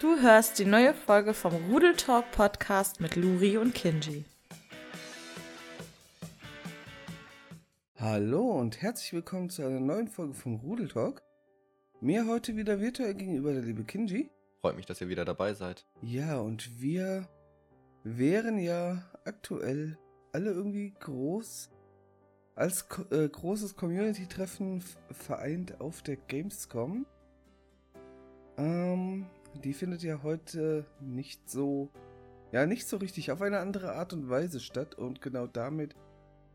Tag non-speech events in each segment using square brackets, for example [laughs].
Du hörst die neue Folge vom Rudel Talk Podcast mit Luri und Kinji. Hallo und herzlich willkommen zu einer neuen Folge vom Rudel Talk. Mir heute wieder virtuell gegenüber der liebe Kinji. Freut mich, dass ihr wieder dabei seid. Ja, und wir wären ja aktuell alle irgendwie groß als äh, großes Community-Treffen vereint auf der Gamescom. Ähm, die findet ja heute nicht so, ja, nicht so richtig auf eine andere Art und Weise statt und genau damit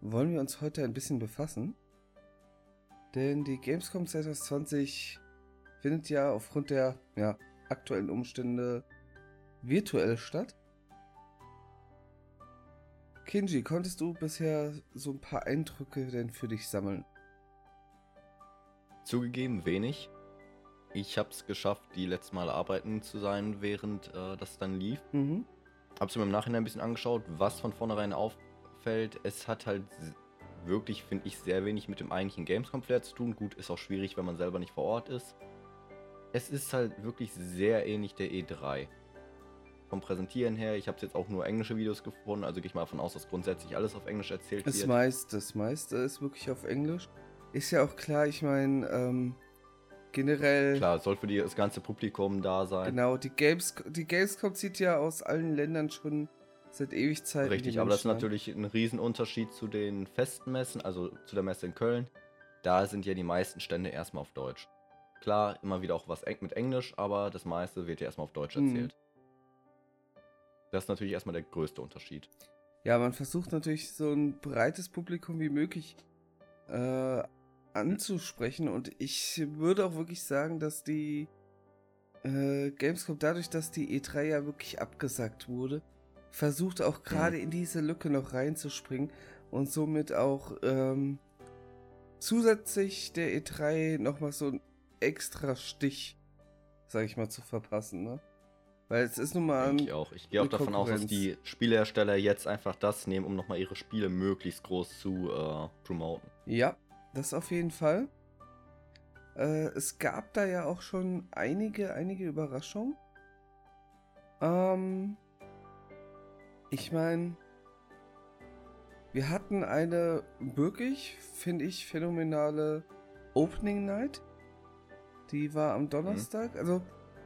wollen wir uns heute ein bisschen befassen. Denn die Gamescom 2020 findet ja aufgrund der ja, aktuellen Umstände virtuell statt. Kinji, konntest du bisher so ein paar Eindrücke denn für dich sammeln? Zugegeben wenig. Ich habe es geschafft, die letzten Mal arbeiten zu sein, während äh, das dann lief. Mhm. Habe es mir im Nachhinein ein bisschen angeschaut, was von vornherein auffällt. Es hat halt wirklich, finde ich, sehr wenig mit dem eigentlichen Gamescom-Flair zu tun. Gut, ist auch schwierig, wenn man selber nicht vor Ort ist. Es ist halt wirklich sehr ähnlich der E3. Vom Präsentieren her, ich habe jetzt auch nur englische Videos gefunden, also gehe ich mal davon aus, dass grundsätzlich alles auf Englisch erzählt das wird. Meiste, das meiste ist wirklich auf Englisch. Ist ja auch klar, ich meine, ähm, generell. Klar, soll für die, das ganze Publikum da sein. Genau, die, Games, die Gamescom zieht ja aus allen Ländern schon seit ewig Zeit. Richtig, aber das ist natürlich ein Riesenunterschied zu den festen Messen, also zu der Messe in Köln. Da sind ja die meisten Stände erstmal auf Deutsch. Klar, immer wieder auch was mit Englisch, aber das meiste wird ja erstmal auf Deutsch mhm. erzählt. Mhm. Das ist natürlich erstmal der größte Unterschied. Ja, man versucht natürlich so ein breites Publikum wie möglich äh, anzusprechen. Und ich würde auch wirklich sagen, dass die äh, Gamescom dadurch, dass die E3 ja wirklich abgesagt wurde, versucht auch gerade in diese Lücke noch reinzuspringen und somit auch ähm, zusätzlich der E3 nochmal so ein extra Stich, sag ich mal, zu verpassen, ne? Weil es ist nun mal. Ich auch. Ich gehe auch davon aus, dass die Spielehersteller jetzt einfach das nehmen, um nochmal ihre Spiele möglichst groß zu äh, promoten. Ja, das auf jeden Fall. Äh, es gab da ja auch schon einige, einige Überraschungen. Ähm, ich meine, wir hatten eine wirklich, finde ich, phänomenale Opening Night. Die war am Donnerstag. Mhm. Also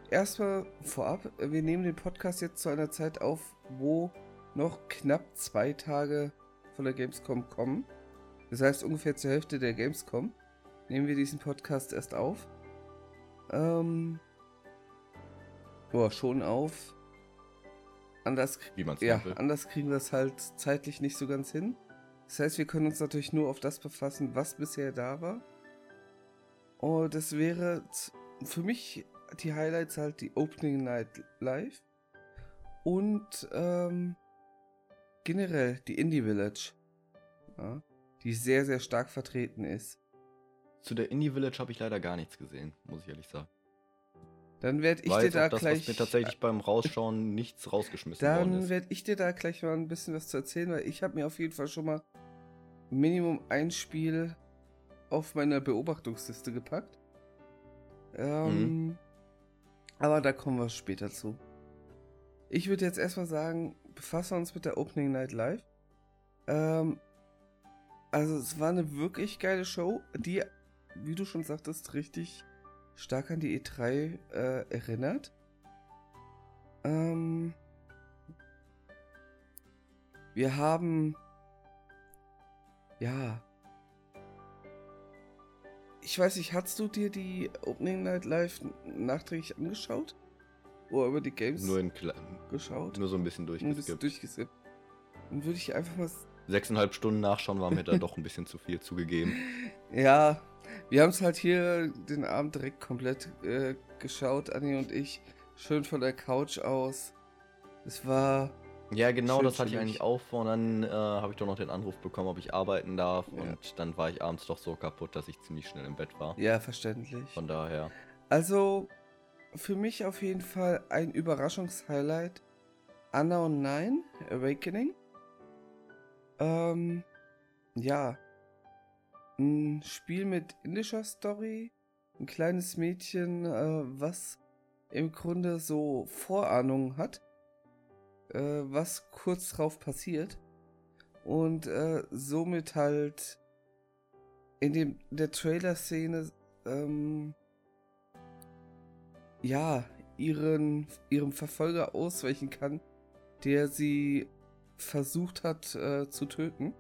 erstmal vorab, wir nehmen den Podcast jetzt zu einer Zeit auf, wo noch knapp zwei Tage von der Gamescom kommen. Das heißt, ungefähr zur Hälfte der Gamescom nehmen wir diesen Podcast erst auf. Ähm. Boah, schon auf. Anders, Wie man's ja, anders kriegen wir es halt zeitlich nicht so ganz hin. Das heißt, wir können uns natürlich nur auf das befassen, was bisher da war. Und das wäre für mich die Highlights halt die Opening Night Live und ähm, generell die Indie Village. Ja die sehr, sehr stark vertreten ist. Zu der Indie Village habe ich leider gar nichts gesehen, muss ich ehrlich sagen. Dann werde ich dir da das, gleich. mir tatsächlich beim Rausschauen nichts rausgeschmissen Dann werde ich dir da gleich mal ein bisschen was zu erzählen, weil ich habe mir auf jeden Fall schon mal Minimum ein Spiel auf meiner Beobachtungsliste gepackt. Ähm, mhm. Aber da kommen wir später zu. Ich würde jetzt erstmal sagen, befassen wir uns mit der Opening Night Live. Ähm, also es war eine wirklich geile Show, die, wie du schon sagtest, richtig stark an die E3 äh, erinnert. Ähm, wir haben, ja, ich weiß nicht, hast du dir die Opening Night Live nachträglich angeschaut? Oder über die Games nur in geschaut? Nur so ein bisschen durchgeskippt. Ein bisschen durchgeskippt. Dann würde ich einfach mal sechseinhalb Stunden nachschauen war mir da doch ein bisschen zu viel zugegeben. [laughs] Ja, wir haben es halt hier den Abend direkt komplett äh, geschaut, Anni und ich. Schön von der Couch aus. Es war. Ja, genau, das hatte ich eigentlich auch vor. Und dann äh, habe ich doch noch den Anruf bekommen, ob ich arbeiten darf. Ja. Und dann war ich abends doch so kaputt, dass ich ziemlich schnell im Bett war. Ja, verständlich. Von daher. Also, für mich auf jeden Fall ein Überraschungshighlight. Anna und Nine, Awakening. Ähm, ja. Ein Spiel mit indischer Story. Ein kleines Mädchen, äh, was im Grunde so Vorahnungen hat, äh, was kurz drauf passiert. Und äh, somit halt in dem, der Trailer-Szene ähm, ja, ihren, ihrem Verfolger ausweichen kann, der sie versucht hat äh, zu töten.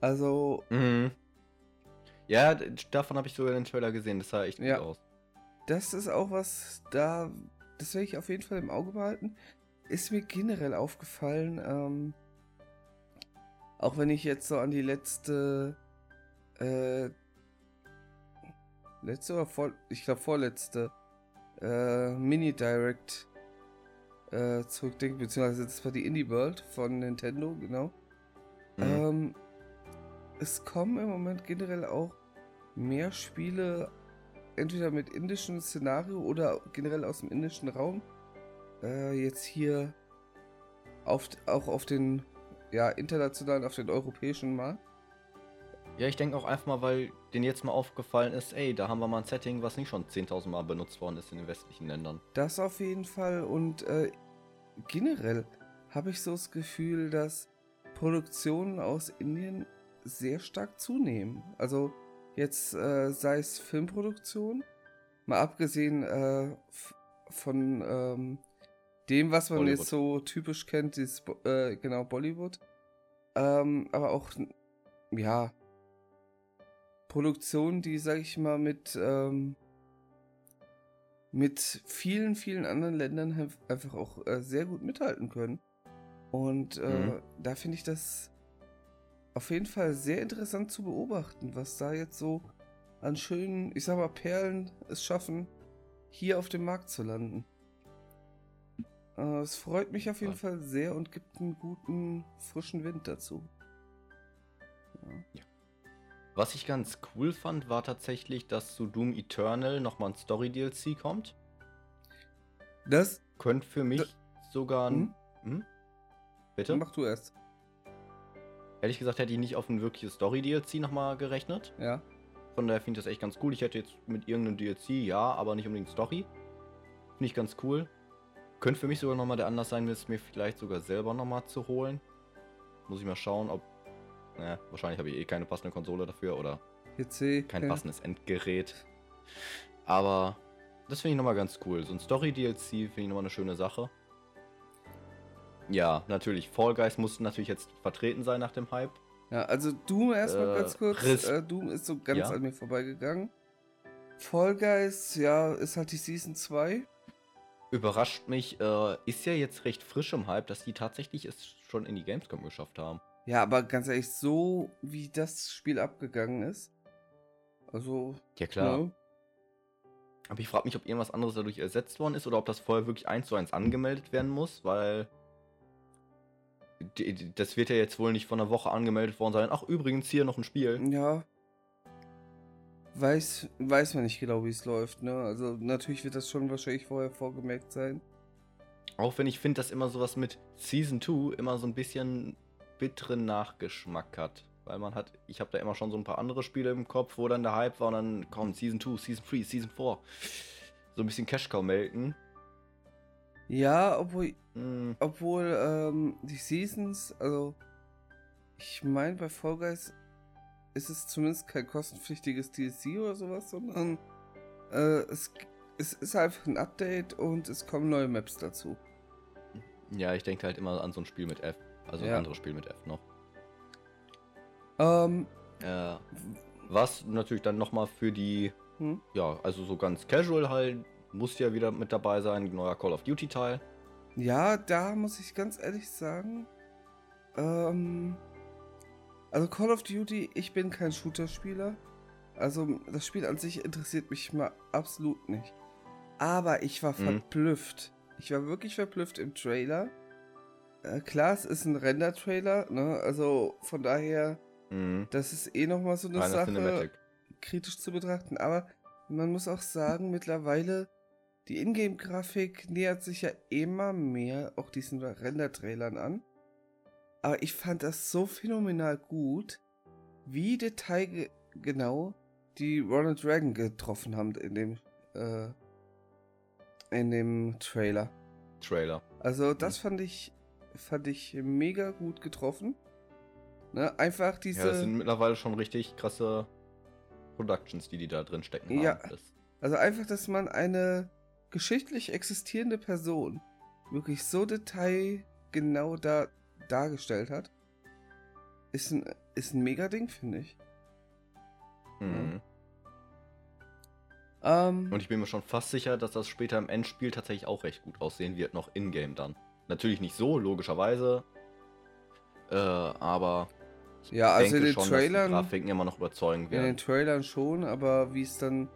Also. Mhm. Ja, davon habe ich sogar den Trailer gesehen, das sah echt ja. gut aus. Das ist auch was, da, das werde ich auf jeden Fall im Auge behalten. Ist mir generell aufgefallen, ähm, auch wenn ich jetzt so an die letzte, äh, letzte oder vor, ich glaube vorletzte, äh, Mini-Direct äh, zurückdenke, beziehungsweise das war die Indie World von Nintendo, genau. Mhm. Ähm, es kommen im Moment generell auch mehr Spiele, entweder mit indischem Szenario oder generell aus dem indischen Raum. Äh, jetzt hier auf, auch auf den ja, internationalen, auf den europäischen Markt. Ja, ich denke auch einfach mal, weil denen jetzt mal aufgefallen ist, ey, da haben wir mal ein Setting, was nicht schon 10.000 Mal benutzt worden ist in den westlichen Ländern. Das auf jeden Fall und äh, generell habe ich so das Gefühl, dass Produktionen aus Indien sehr stark zunehmen. Also jetzt äh, sei es Filmproduktion, mal abgesehen äh, von ähm, dem, was man Bollywood. jetzt so typisch kennt, dieses, äh, genau Bollywood, ähm, aber auch ja Produktionen, die, sag ich mal, mit ähm, mit vielen, vielen anderen Ländern einfach auch äh, sehr gut mithalten können. Und äh, mhm. da finde ich das auf jeden Fall sehr interessant zu beobachten, was da jetzt so an schönen, ich sag mal, Perlen es schaffen, hier auf dem Markt zu landen. Äh, es freut mich auf jeden ja. Fall sehr und gibt einen guten, frischen Wind dazu. Ja. ja. Was ich ganz cool fand, war tatsächlich, dass zu Doom Eternal nochmal ein Story-DLC kommt. Das könnte für mich das, sogar ein. Hm? Hm? Bitte? Mach du erst. Ehrlich gesagt hätte ich nicht auf ein wirkliches Story-DLC nochmal gerechnet. Ja. Von daher finde ich das echt ganz cool. Ich hätte jetzt mit irgendeinem DLC, ja, aber nicht unbedingt Story. Finde ich ganz cool. Könnte für mich sogar nochmal der Anlass sein, es mir vielleicht sogar selber nochmal zu holen. Muss ich mal schauen, ob naja, wahrscheinlich habe ich eh keine passende Konsole dafür oder PC, kein ja. passendes Endgerät. Aber das finde ich nochmal ganz cool. So ein Story-DLC finde ich nochmal eine schöne Sache. Ja, natürlich. Fall Guys muss natürlich jetzt vertreten sein nach dem Hype. Ja, also Doom erstmal äh, ganz kurz. Äh, Doom ist so ganz ja. an mir vorbeigegangen. Fall Guys, ja, ist halt die Season 2. Überrascht mich, äh, ist ja jetzt recht frisch im Hype, dass die tatsächlich es schon in die Gamescom geschafft haben. Ja, aber ganz ehrlich, so wie das Spiel abgegangen ist. Also. Ja, klar. Ne? Aber ich frage mich, ob irgendwas anderes dadurch ersetzt worden ist oder ob das vorher wirklich eins zu eins angemeldet werden muss, weil. Das wird ja jetzt wohl nicht von einer Woche angemeldet worden sein. Ach, übrigens, hier noch ein Spiel. Ja. Weiß, weiß man nicht genau, wie es läuft, ne? Also, natürlich wird das schon wahrscheinlich vorher vorgemerkt sein. Auch wenn ich finde, dass immer sowas mit Season 2 immer so ein bisschen bitteren Nachgeschmack hat. Weil man hat, ich habe da immer schon so ein paar andere Spiele im Kopf, wo dann der Hype war und dann kommt Season 2, Season 3, Season 4. So ein bisschen Cashcow melken. Ja, obwohl, hm. obwohl ähm, die Seasons, also ich meine bei Fall Guys ist es zumindest kein kostenpflichtiges DLC oder sowas, sondern äh, es, es ist einfach ein Update und es kommen neue Maps dazu. Ja, ich denke halt immer an so ein Spiel mit F. Also ja. ein anderes Spiel mit F noch. Ähm. Äh, was natürlich dann nochmal für die, hm? ja, also so ganz casual halt, muss ja wieder mit dabei sein, neuer Call of Duty Teil. Ja, da muss ich ganz ehrlich sagen, ähm, also Call of Duty, ich bin kein Shooter-Spieler. Also das Spiel an sich interessiert mich mal absolut nicht. Aber ich war mhm. verblüfft. Ich war wirklich verblüfft im Trailer, äh, klar, es ist ein Render-Trailer, ne? Also von daher, mhm. das ist eh nochmal so eine Reine Sache, Cinematic. kritisch zu betrachten. Aber man muss auch sagen, mittlerweile, die Ingame-Grafik nähert sich ja immer mehr auch diesen Render-Trailern an. Aber ich fand das so phänomenal gut, wie detailgenau die Ronald Dragon getroffen haben in dem, äh, in dem Trailer. Trailer. Also das mhm. fand ich fand ich mega gut getroffen. Ne, einfach diese. Ja, das sind mittlerweile schon richtig krasse Productions, die die da drin stecken. Ja. Haben. Also einfach, dass man eine geschichtlich existierende Person wirklich so detailgenau da dargestellt hat, ist ein, ist ein mega Ding, finde ich. Mhm. Ähm, Und ich bin mir schon fast sicher, dass das später im Endspiel tatsächlich auch recht gut aussehen wird, noch in-game dann. Natürlich nicht so, logischerweise. Äh, aber ich ja, also in den schon, Trailern. Dass die Grafiken immer noch überzeugend werden. In den Trailern schon, aber wie es dann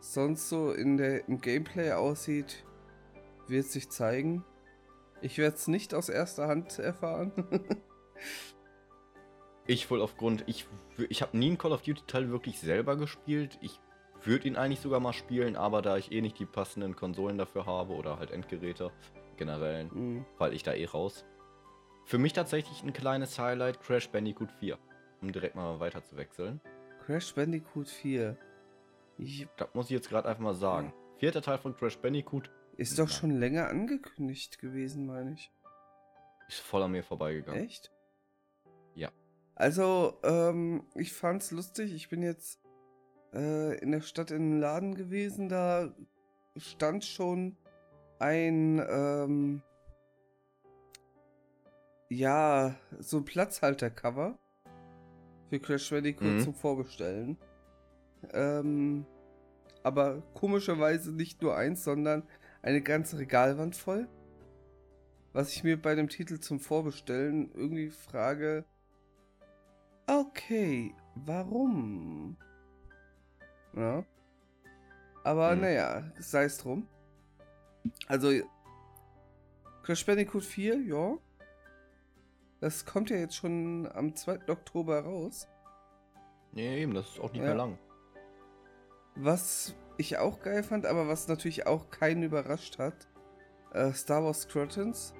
sonst so in der, im Gameplay aussieht, wird sich zeigen. Ich werde es nicht aus erster Hand erfahren. [laughs] ich wohl aufgrund, ich, ich habe nie einen Call of Duty Teil wirklich selber gespielt. Ich würde ihn eigentlich sogar mal spielen, aber da ich eh nicht die passenden Konsolen dafür habe oder halt Endgeräte generell, mhm. fall ich da eh raus. Für mich tatsächlich ein kleines Highlight Crash Bandicoot 4, um direkt mal weiter zu wechseln. Crash Bandicoot 4. Ich, das muss ich jetzt gerade einfach mal sagen. Vierter Teil von Crash Bandicoot. Ist doch schon länger angekündigt gewesen, meine ich. Ist voll an mir vorbeigegangen. Echt? Ja. Also, ähm, ich fand's lustig. Ich bin jetzt äh, in der Stadt in einem Laden gewesen. Da stand schon ein, ähm, ja, so ein Platzhalter-Cover für Crash Bandicoot mhm. zum Vorbestellen. Ähm, aber komischerweise nicht nur eins, sondern eine ganze Regalwand voll. Was ich mir bei dem Titel zum Vorbestellen irgendwie frage, okay, warum? Ja. Aber hm. naja, sei es drum. Also, Crash Bandicoot 4, ja. Das kommt ja jetzt schon am 2. Oktober raus. Nee, eben, das ist auch nicht ja. mehr lang. Was ich auch geil fand, aber was natürlich auch keinen überrascht hat, äh, Star Wars Squadrons.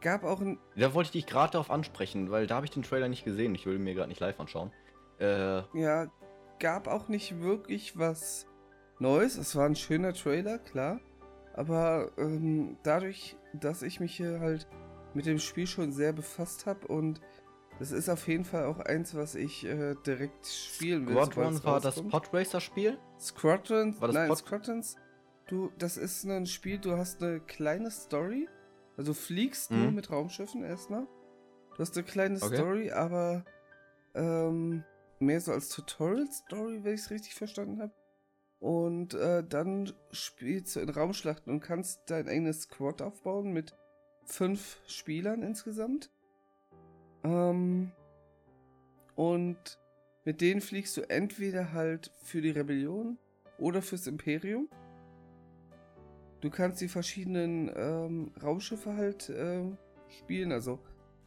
Gab auch ein. Da wollte ich dich gerade darauf ansprechen, weil da habe ich den Trailer nicht gesehen. Ich will mir gerade nicht live anschauen. Äh, ja, gab auch nicht wirklich was Neues. Es war ein schöner Trailer, klar. Aber ähm, dadurch, dass ich mich hier halt mit dem Spiel schon sehr befasst habe und das ist auf jeden Fall auch eins, was ich äh, direkt spielen will. Squadron war das Podracer-Spiel? Squadrons? War das nein, Pod Squadrons. Du, das ist ein Spiel, du hast eine kleine Story. Also fliegst mhm. nur mit Raumschiffen erstmal. Du hast eine kleine okay. Story, aber ähm, mehr so als Tutorial-Story, wenn ich es richtig verstanden habe. Und äh, dann spielst du in Raumschlachten und kannst dein eigenes Squad aufbauen mit fünf Spielern insgesamt. Ähm, und mit denen fliegst du entweder halt für die Rebellion oder fürs Imperium. Du kannst die verschiedenen ähm, Raumschiffe halt ähm, spielen, also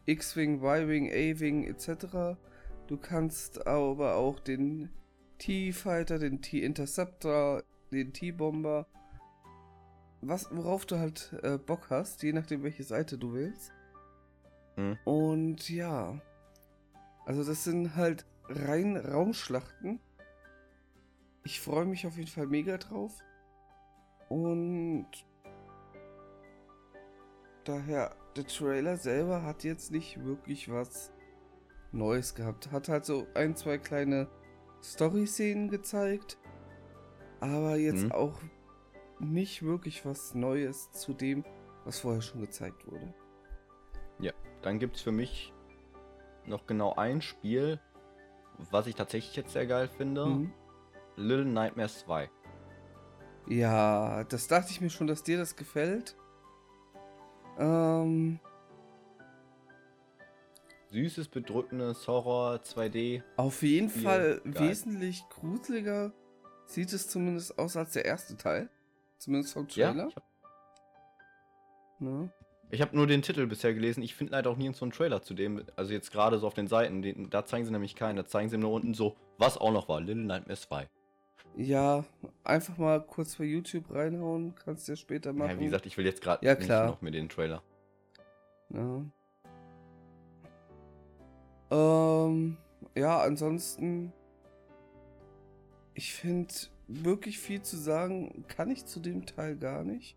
X-Wing, Y-Wing, A-Wing etc. Du kannst aber auch den T-Fighter, den T-Interceptor, den T-Bomber, was, worauf du halt äh, Bock hast, je nachdem welche Seite du willst. Mhm. Und ja, also das sind halt rein Raumschlachten. Ich freue mich auf jeden Fall mega drauf. Und daher, der Trailer selber hat jetzt nicht wirklich was Neues gehabt. Hat halt so ein, zwei kleine Story-Szenen gezeigt. Aber jetzt mhm. auch nicht wirklich was Neues zu dem, was vorher schon gezeigt wurde. Ja, dann gibt es für mich noch genau ein Spiel, was ich tatsächlich jetzt sehr geil finde. Mhm. Little Nightmares 2. Ja, das dachte ich mir schon, dass dir das gefällt. Ähm. Süßes, bedrückendes Horror 2D. Auf jeden Fall geil. wesentlich gruseliger sieht es zumindest aus als der erste Teil. Zumindest vom Trailer. Ja, ich habe ja. hab nur den Titel bisher gelesen. Ich finde leider auch nie so einen Trailer zu dem. Also jetzt gerade so auf den Seiten. Den, da zeigen sie nämlich keinen. Da zeigen sie nur unten so, was auch noch war. Little Nightmares 2. Ja, einfach mal kurz bei YouTube reinhauen. Kannst du ja später machen. Ja, wie gesagt, ich will jetzt gerade ja, nicht noch mit den Trailer. Ja. Ähm, ja, ansonsten. Ich finde, wirklich viel zu sagen kann ich zu dem Teil gar nicht.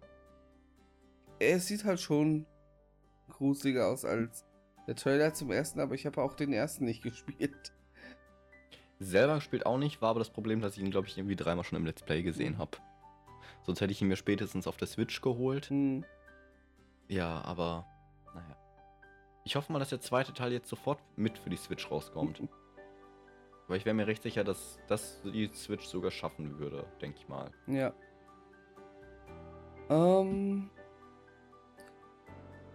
er sieht halt schon gruseliger aus als der Trailer zum ersten, aber ich habe auch den ersten nicht [laughs] gespielt. Selber gespielt auch nicht, war aber das Problem, dass ich ihn, glaube ich, irgendwie dreimal schon im Let's Play gesehen habe. Sonst hätte ich ihn mir spätestens auf der Switch geholt. Hm. Ja, aber naja. Ich hoffe mal, dass der zweite Teil jetzt sofort mit für die Switch rauskommt. [laughs] Weil ich wäre mir recht sicher, dass das die Switch sogar schaffen würde, denke ich mal. Ja. Ähm.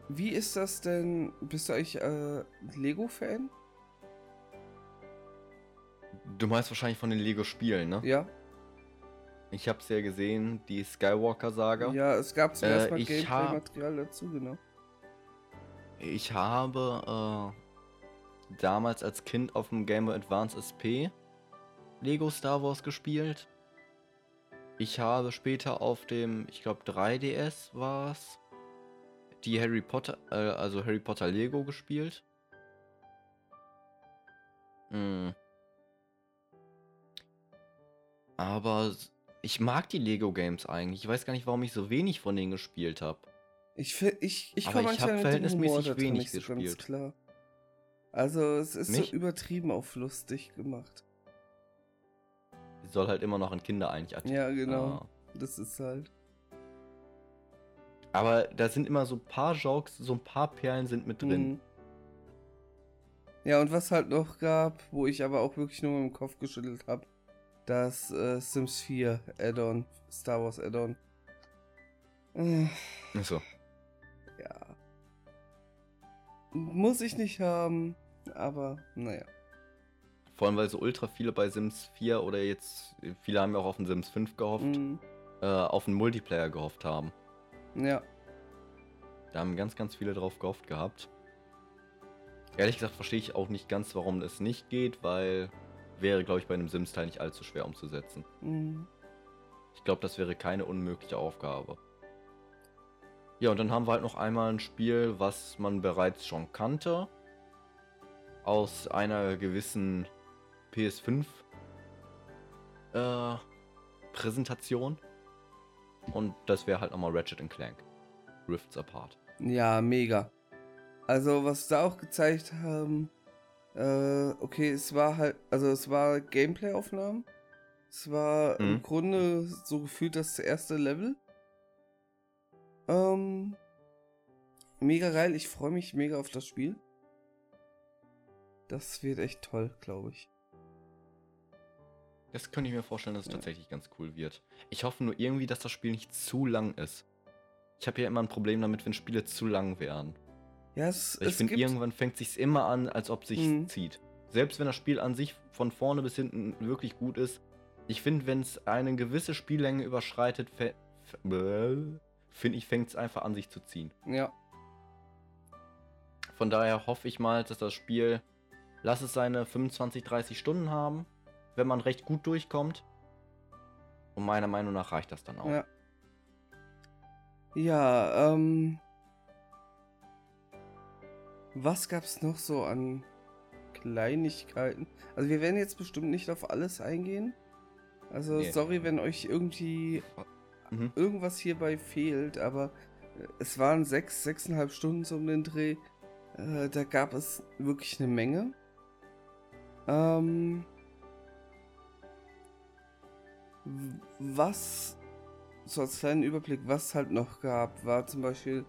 Wie ist das denn? Bist du eigentlich äh, Lego-Fan? Du meinst wahrscheinlich von den Lego-Spielen, ne? Ja. Ich hab's ja gesehen, die Skywalker-Saga. Ja, es gab zum äh, Mal Gameplay-Material dazu, genau. Ich habe äh, damals als Kind auf dem Game Boy Advance SP Lego Star Wars gespielt. Ich habe später auf dem, ich glaube 3DS war es, die Harry Potter, äh, also Harry Potter Lego gespielt. Hm. Aber ich mag die Lego Games eigentlich. Ich weiß gar nicht, warum ich so wenig von denen gespielt habe. Ich, ich, ich komme ich habe verhältnismäßig wenig so gespielt. klar. Also es ist nicht? so übertrieben auf lustig gemacht. Soll halt immer noch an Kinder eigentlich attieren. Ja, genau. Ah. Das ist halt. Aber da sind immer so ein paar Jokes, so ein paar Perlen sind mit drin. Mhm. Ja, und was halt noch gab, wo ich aber auch wirklich nur mit dem Kopf geschüttelt habe, das äh, Sims 4 Add-on, Star Wars Add-on. Äh, Achso. Muss ich nicht haben, aber naja. Vor allem, weil so ultra viele bei Sims 4 oder jetzt, viele haben ja auch auf den Sims 5 gehofft, mhm. äh, auf den Multiplayer gehofft haben. Ja. Da haben ganz, ganz viele drauf gehofft gehabt. Ehrlich gesagt verstehe ich auch nicht ganz, warum es nicht geht, weil wäre, glaube ich, bei einem Sims-Teil nicht allzu schwer umzusetzen. Mhm. Ich glaube, das wäre keine unmögliche Aufgabe. Ja, und dann haben wir halt noch einmal ein Spiel, was man bereits schon kannte. Aus einer gewissen PS5 äh, Präsentation. Und das wäre halt nochmal Ratchet Clank. Rifts Apart. Ja, mega. Also, was da auch gezeigt haben, äh, okay, es war halt, also es war Gameplay-Aufnahmen. Es war mhm. im Grunde so gefühlt das erste Level. Ähm, mega geil, ich freue mich mega auf das Spiel. Das wird echt toll, glaube ich. Das könnte ich mir vorstellen, dass es ja. tatsächlich ganz cool wird. Ich hoffe nur irgendwie, dass das Spiel nicht zu lang ist. Ich habe ja immer ein Problem damit, wenn Spiele zu lang wären. Ja, es, ich finde, irgendwann fängt es sich immer an, als ob sich mhm. zieht. Selbst wenn das Spiel an sich von vorne bis hinten wirklich gut ist. Ich finde, wenn es eine gewisse Spiellänge überschreitet, finde ich, fängt es einfach an, sich zu ziehen. Ja. Von daher hoffe ich mal, dass das Spiel, lass es seine 25, 30 Stunden haben, wenn man recht gut durchkommt. Und meiner Meinung nach reicht das dann auch. Ja. Ja, ähm, was gab es noch so an Kleinigkeiten? Also wir werden jetzt bestimmt nicht auf alles eingehen. Also nee. sorry, wenn euch irgendwie mhm. irgendwas hierbei fehlt, aber äh, es waren sechs, sechseinhalb Stunden so um den Dreh. Äh, da gab es wirklich eine Menge. Ähm, was, so als kleinen Überblick, was halt noch gab, war zum Beispiel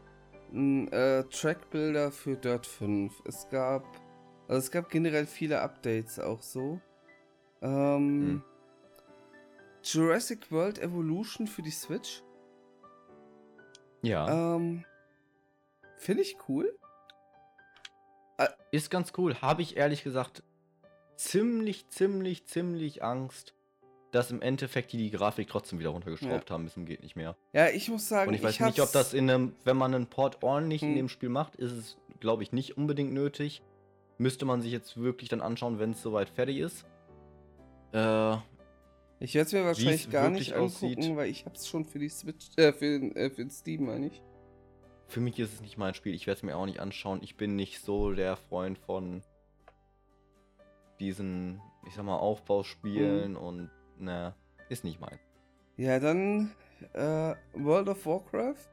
ein äh, Trackbuilder für Dirt 5. Es gab, also es gab generell viele Updates auch so. Ähm, hm. Jurassic World Evolution für die Switch. Ja. Ähm, Finde ich cool. Ist ganz cool. Habe ich ehrlich gesagt ziemlich, ziemlich, ziemlich Angst, dass im Endeffekt die die Grafik trotzdem wieder runtergeschraubt ja. haben, bis zum geht nicht mehr. Ja, ich muss sagen, und ich weiß ich nicht, ob das in einem, wenn man einen Port ordentlich hm. in dem Spiel macht, ist es, glaube ich, nicht unbedingt nötig. Müsste man sich jetzt wirklich dann anschauen, wenn es soweit fertig ist. Äh, ich werde es mir wahrscheinlich gar nicht angucken, aussieht. weil ich habe es schon für die Switch, äh, für den, äh, für Steam, meine ich. Für mich ist es nicht mein Spiel. Ich werde es mir auch nicht anschauen. Ich bin nicht so der Freund von diesen, ich sag mal, Aufbauspielen hm. und na, ist nicht mein. Ja, dann äh, World of Warcraft.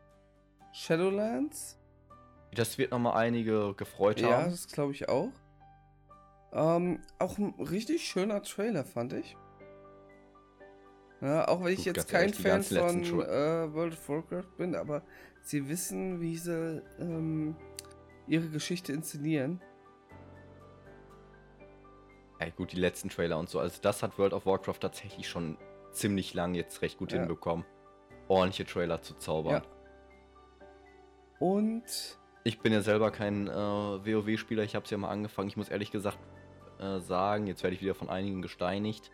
Shadowlands. Das wird nochmal einige gefreut ja, haben. Ja, das glaube ich auch. Ähm, auch ein richtig schöner Trailer, fand ich. Ja, auch wenn ich Gut, jetzt kein Fan von äh, World of Warcraft bin, aber sie wissen, wie sie ähm, ihre Geschichte inszenieren. Ey, gut, die letzten Trailer und so. Also, das hat World of Warcraft tatsächlich schon ziemlich lang jetzt recht gut Ja. hinbekommen. Ordentliche Trailer zu zaubern. Ja. Und Ich bin ja selber kein äh, WoW-Spieler, ich habe es ja mal angefangen. Ich muss ehrlich gesagt äh, sagen, jetzt werde ich wieder von einigen gesteinigt.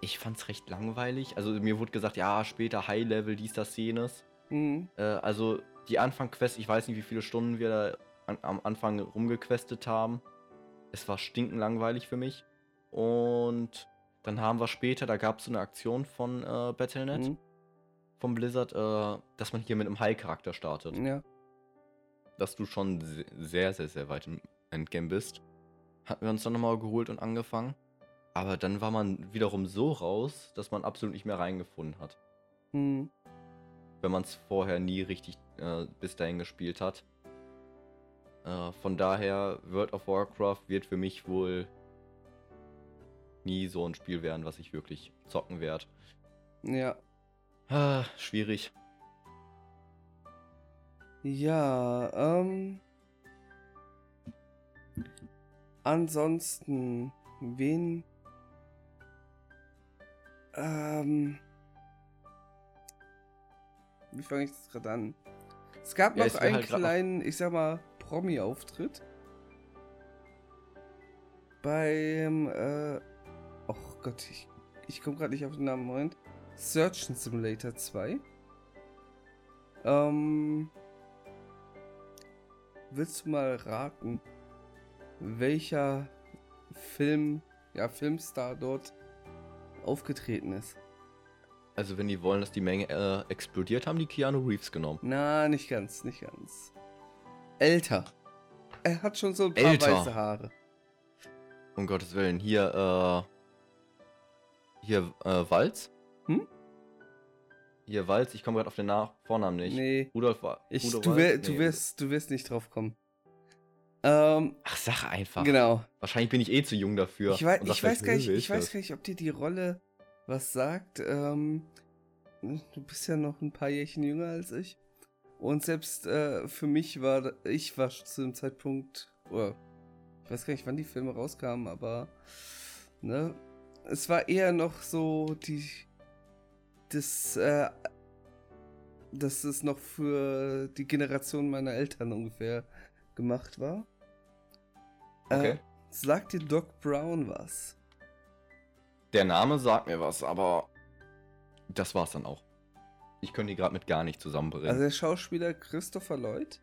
Ich fand es recht langweilig. Also mir wurde gesagt, ja, später High-Level, dies, das, jenes. mh, Äh, also die Anfang-Quest, ich weiß nicht, wie viele Stunden wir da an, am Anfang rumgequestet haben. Es war stinkenlangweilig für mich. Und dann haben wir später, da gab es so eine Aktion von äh, Battle.net, mh, vom Blizzard, äh, dass man hier mit einem High-Charakter startet ja. dass du schon se- sehr, sehr, sehr weit im Endgame bist. Hatten wir uns dann nochmal geholt und angefangen. Aber dann war man wiederum so raus, dass man absolut nicht mehr reingefunden hat. Mh. Wenn man es vorher nie richtig äh, bis dahin gespielt hat. Äh, von daher, World of Warcraft wird für mich wohl nie so ein Spiel werden, was ich wirklich zocken werde. Ja. Ah, schwierig. Ja, ähm. Ansonsten, wen. Ähm. Wie fange ich das gerade an? Es gab Ja, noch einen halt kleinen, ich sag mal, Promi-Auftritt. Beim, äh. Oh Gott, ich, ich komme gerade nicht auf den Namen. Moment. Surgeon Simulator 2. Ähm. Willst du mal raten, welcher Film, ja, Filmstar dort aufgetreten ist? Also, wenn die wollen, dass die Menge äh, explodiert, haben die Keanu Reeves genommen. Na, nicht ganz, nicht ganz. Älter. Er hat schon so ein paar Älter. weiße Haare. Um Gottes Willen. Hier, äh. Hier, äh, Walz? Hm? Hier, Walz, ich komme gerade auf den Nach Vornamen nicht. Nee, Rudolf, Wa ich, Rudolf du, Walz? wär, du, Nee. wirst, du wirst nicht drauf kommen. Ähm, Ach, sag einfach. genau. Wahrscheinlich bin ich eh zu jung dafür. Ich, sag ich, weiß gar nicht, "Wer ich weiß das?" gar nicht, ob dir die Rolle was sagt. Ähm, du bist ja noch ein paar Jährchen jünger als ich. Und selbst äh, für mich war, ich war zu dem Zeitpunkt, oder ich weiß gar nicht, wann die Filme rauskamen, aber ne, es war eher noch so die, das, äh, dass es noch für die Generation meiner Eltern ungefähr gemacht war. Okay. Äh, sagt dir Doc Brown was? Der Name sagt mir was, aber das war's dann auch. Ich könnte die gerade mit gar nicht zusammenbringen. Also der Schauspieler Christopher Lloyd?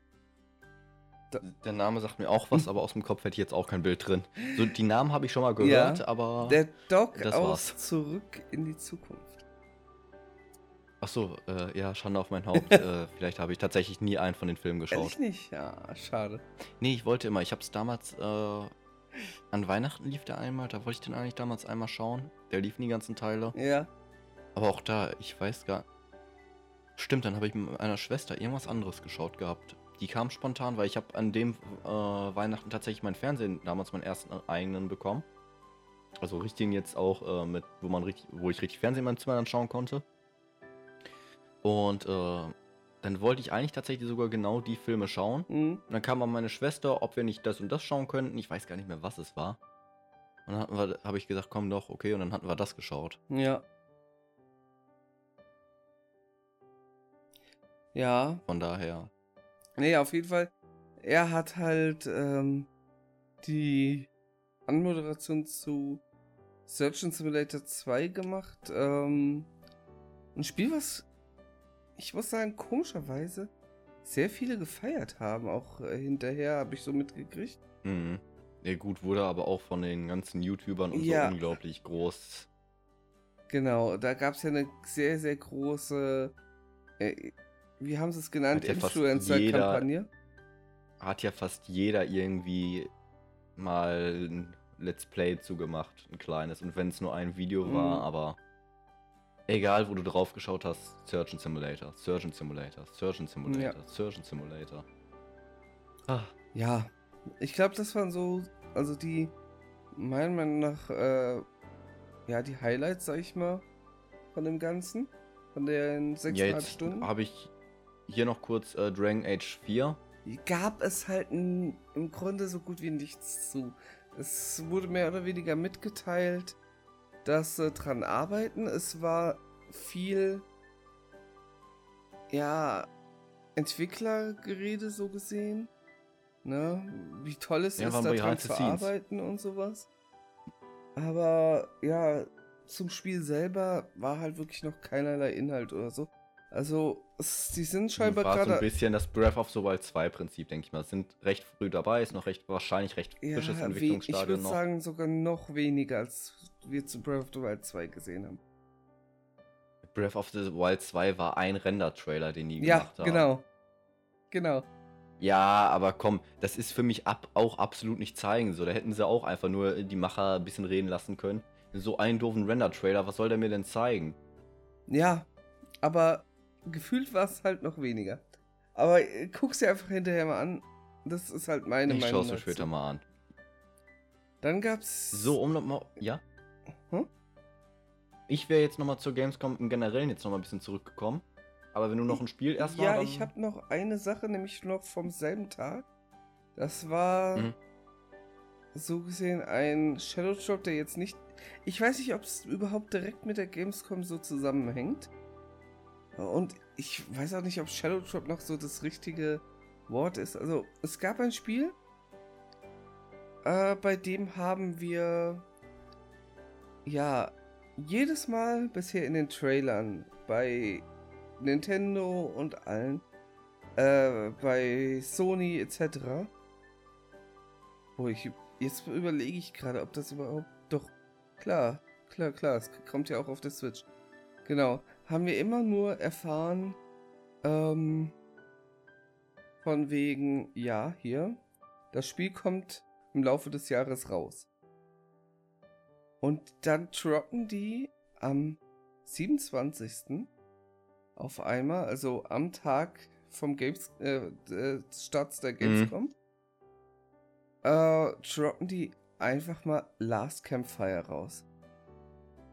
der Name sagt mir auch was, aber aus dem Kopf hätte ich jetzt auch kein Bild drin. So, die Namen habe ich schon mal gehört, Ja, aber. Der Doc das aus war's. Zurück in die Zukunft. Ach so, äh, ja, Schande auf mein Haupt. [laughs] äh, vielleicht habe ich tatsächlich nie einen von den Filmen geschaut. Ehrlich nicht? Ja, schade. Nee, ich wollte immer. Ich habe es damals äh, an Weihnachten lief der einmal. Da wollte ich den eigentlich damals einmal schauen. Der liefen die ganzen Teile. Ja. Aber auch da, ich weiß gar. Stimmt, dann habe ich mit meiner Schwester irgendwas anderes geschaut gehabt. Die kam spontan, weil ich habe an dem äh, Weihnachten tatsächlich meinen Fernsehen damals meinen ersten eigenen bekommen. Also richtigen jetzt auch äh, mit, wo man richtig, wo ich richtig Fernsehen in meinem Zimmer dann schauen konnte. Und äh, dann wollte ich eigentlich tatsächlich sogar genau die Filme schauen. Mhm. Und dann kam auch meine Schwester, ob wir nicht das und das schauen könnten. Ich weiß gar nicht mehr, was es war. Und dann habe ich gesagt, komm doch, okay. Und dann hatten wir das geschaut. Ja. Ja. Von daher. Nee, auf jeden Fall. Er hat halt ähm, die Anmoderation zu Surgeon Simulator 2 gemacht. Ähm, ein Spiel, was ich muss sagen, komischerweise sehr viele gefeiert haben. Auch äh, hinterher habe ich so mitgekriegt. Mhm. Ja, gut, wurde aber auch von den ganzen YouTubern und Ja. so unglaublich groß. Genau, da gab es ja eine sehr, sehr große, äh, wie haben sie es genannt, ja Influencer-Kampagne. Hat ja fast jeder irgendwie mal ein Let's Play zugemacht, ein kleines. Und wenn es nur ein Video war, Mhm. aber Egal, wo du drauf geschaut hast, Surgeon Simulator, Surgeon Simulator, Surgeon Simulator, ja. Surgeon Simulator. Ah. Ja, ich glaube, das waren so, also die, meiner Meinung nach, äh, ja, die Highlights, sag ich mal, von dem Ganzen. Von den 6,5 ja, Stunden. habe ich hier noch kurz äh, Dragon Age 4. Gab es halt im Grunde so gut wie nichts zu. Es wurde mehr oder weniger mitgeteilt, dass sie dran arbeiten. Es war viel, ja, Entwicklergerede so gesehen. Ne? Wie toll es ja, ist, daran zu arbeiten und sowas. Aber ja, zum Spiel selber war halt wirklich noch keinerlei Inhalt oder so. Also, es, die sind scheinbar gerade. so ein bisschen das Breath of the Wild 2 Prinzip, denke ich mal. Sind recht früh dabei, ist noch recht, wahrscheinlich recht frisches ja, Entwicklungsstadium Ich würde sagen, sogar noch weniger, als wir zu Breath of the Wild 2 gesehen haben. Breath of the Wild 2 war ein Render-Trailer, den die ja, gemacht haben. Ja, genau. Genau. Ja, aber komm, das ist für mich ab, auch absolut nicht zeigen. So, da hätten sie auch einfach nur die Macher ein bisschen reden lassen können. So einen doofen Render-Trailer, was soll der mir denn zeigen? Ja, aber gefühlt war es halt noch weniger. Aber äh, guck's dir einfach hinterher mal an. Das ist halt meine ich Meinung. Ich schau's mir später mal an. Dann gab's. So, um nochmal. Ja? Hm? Ich wäre jetzt nochmal zur Gamescom im Generellen jetzt nochmal ein bisschen zurückgekommen. Aber wenn du noch ein Spiel erstmal. Ja, ich habe noch eine Sache, nämlich noch vom selben Tag. Das war mhm. so gesehen ein Shadow Drop, der jetzt nicht. Ich weiß nicht, ob es überhaupt direkt mit der Gamescom so zusammenhängt. Und ich weiß auch nicht, ob Shadow Drop noch so das richtige Wort ist. Also, es gab ein Spiel, äh, bei dem haben wir ja jedes Mal bisher in den Trailern bei Nintendo und allen, äh, bei Sony etc. Wo ich jetzt überlege ich gerade, ob das überhaupt doch klar, klar, klar, es kommt ja auch auf der Switch. Genau, haben wir immer nur erfahren, ähm, von wegen, ja, hier, das Spiel kommt im Laufe des Jahres raus. Und dann droppen die am 27 auf einmal, also am Tag vom Games, äh, äh Starts der mhm. Gamescom, mhm. äh, droppen die einfach mal Last Campfire raus.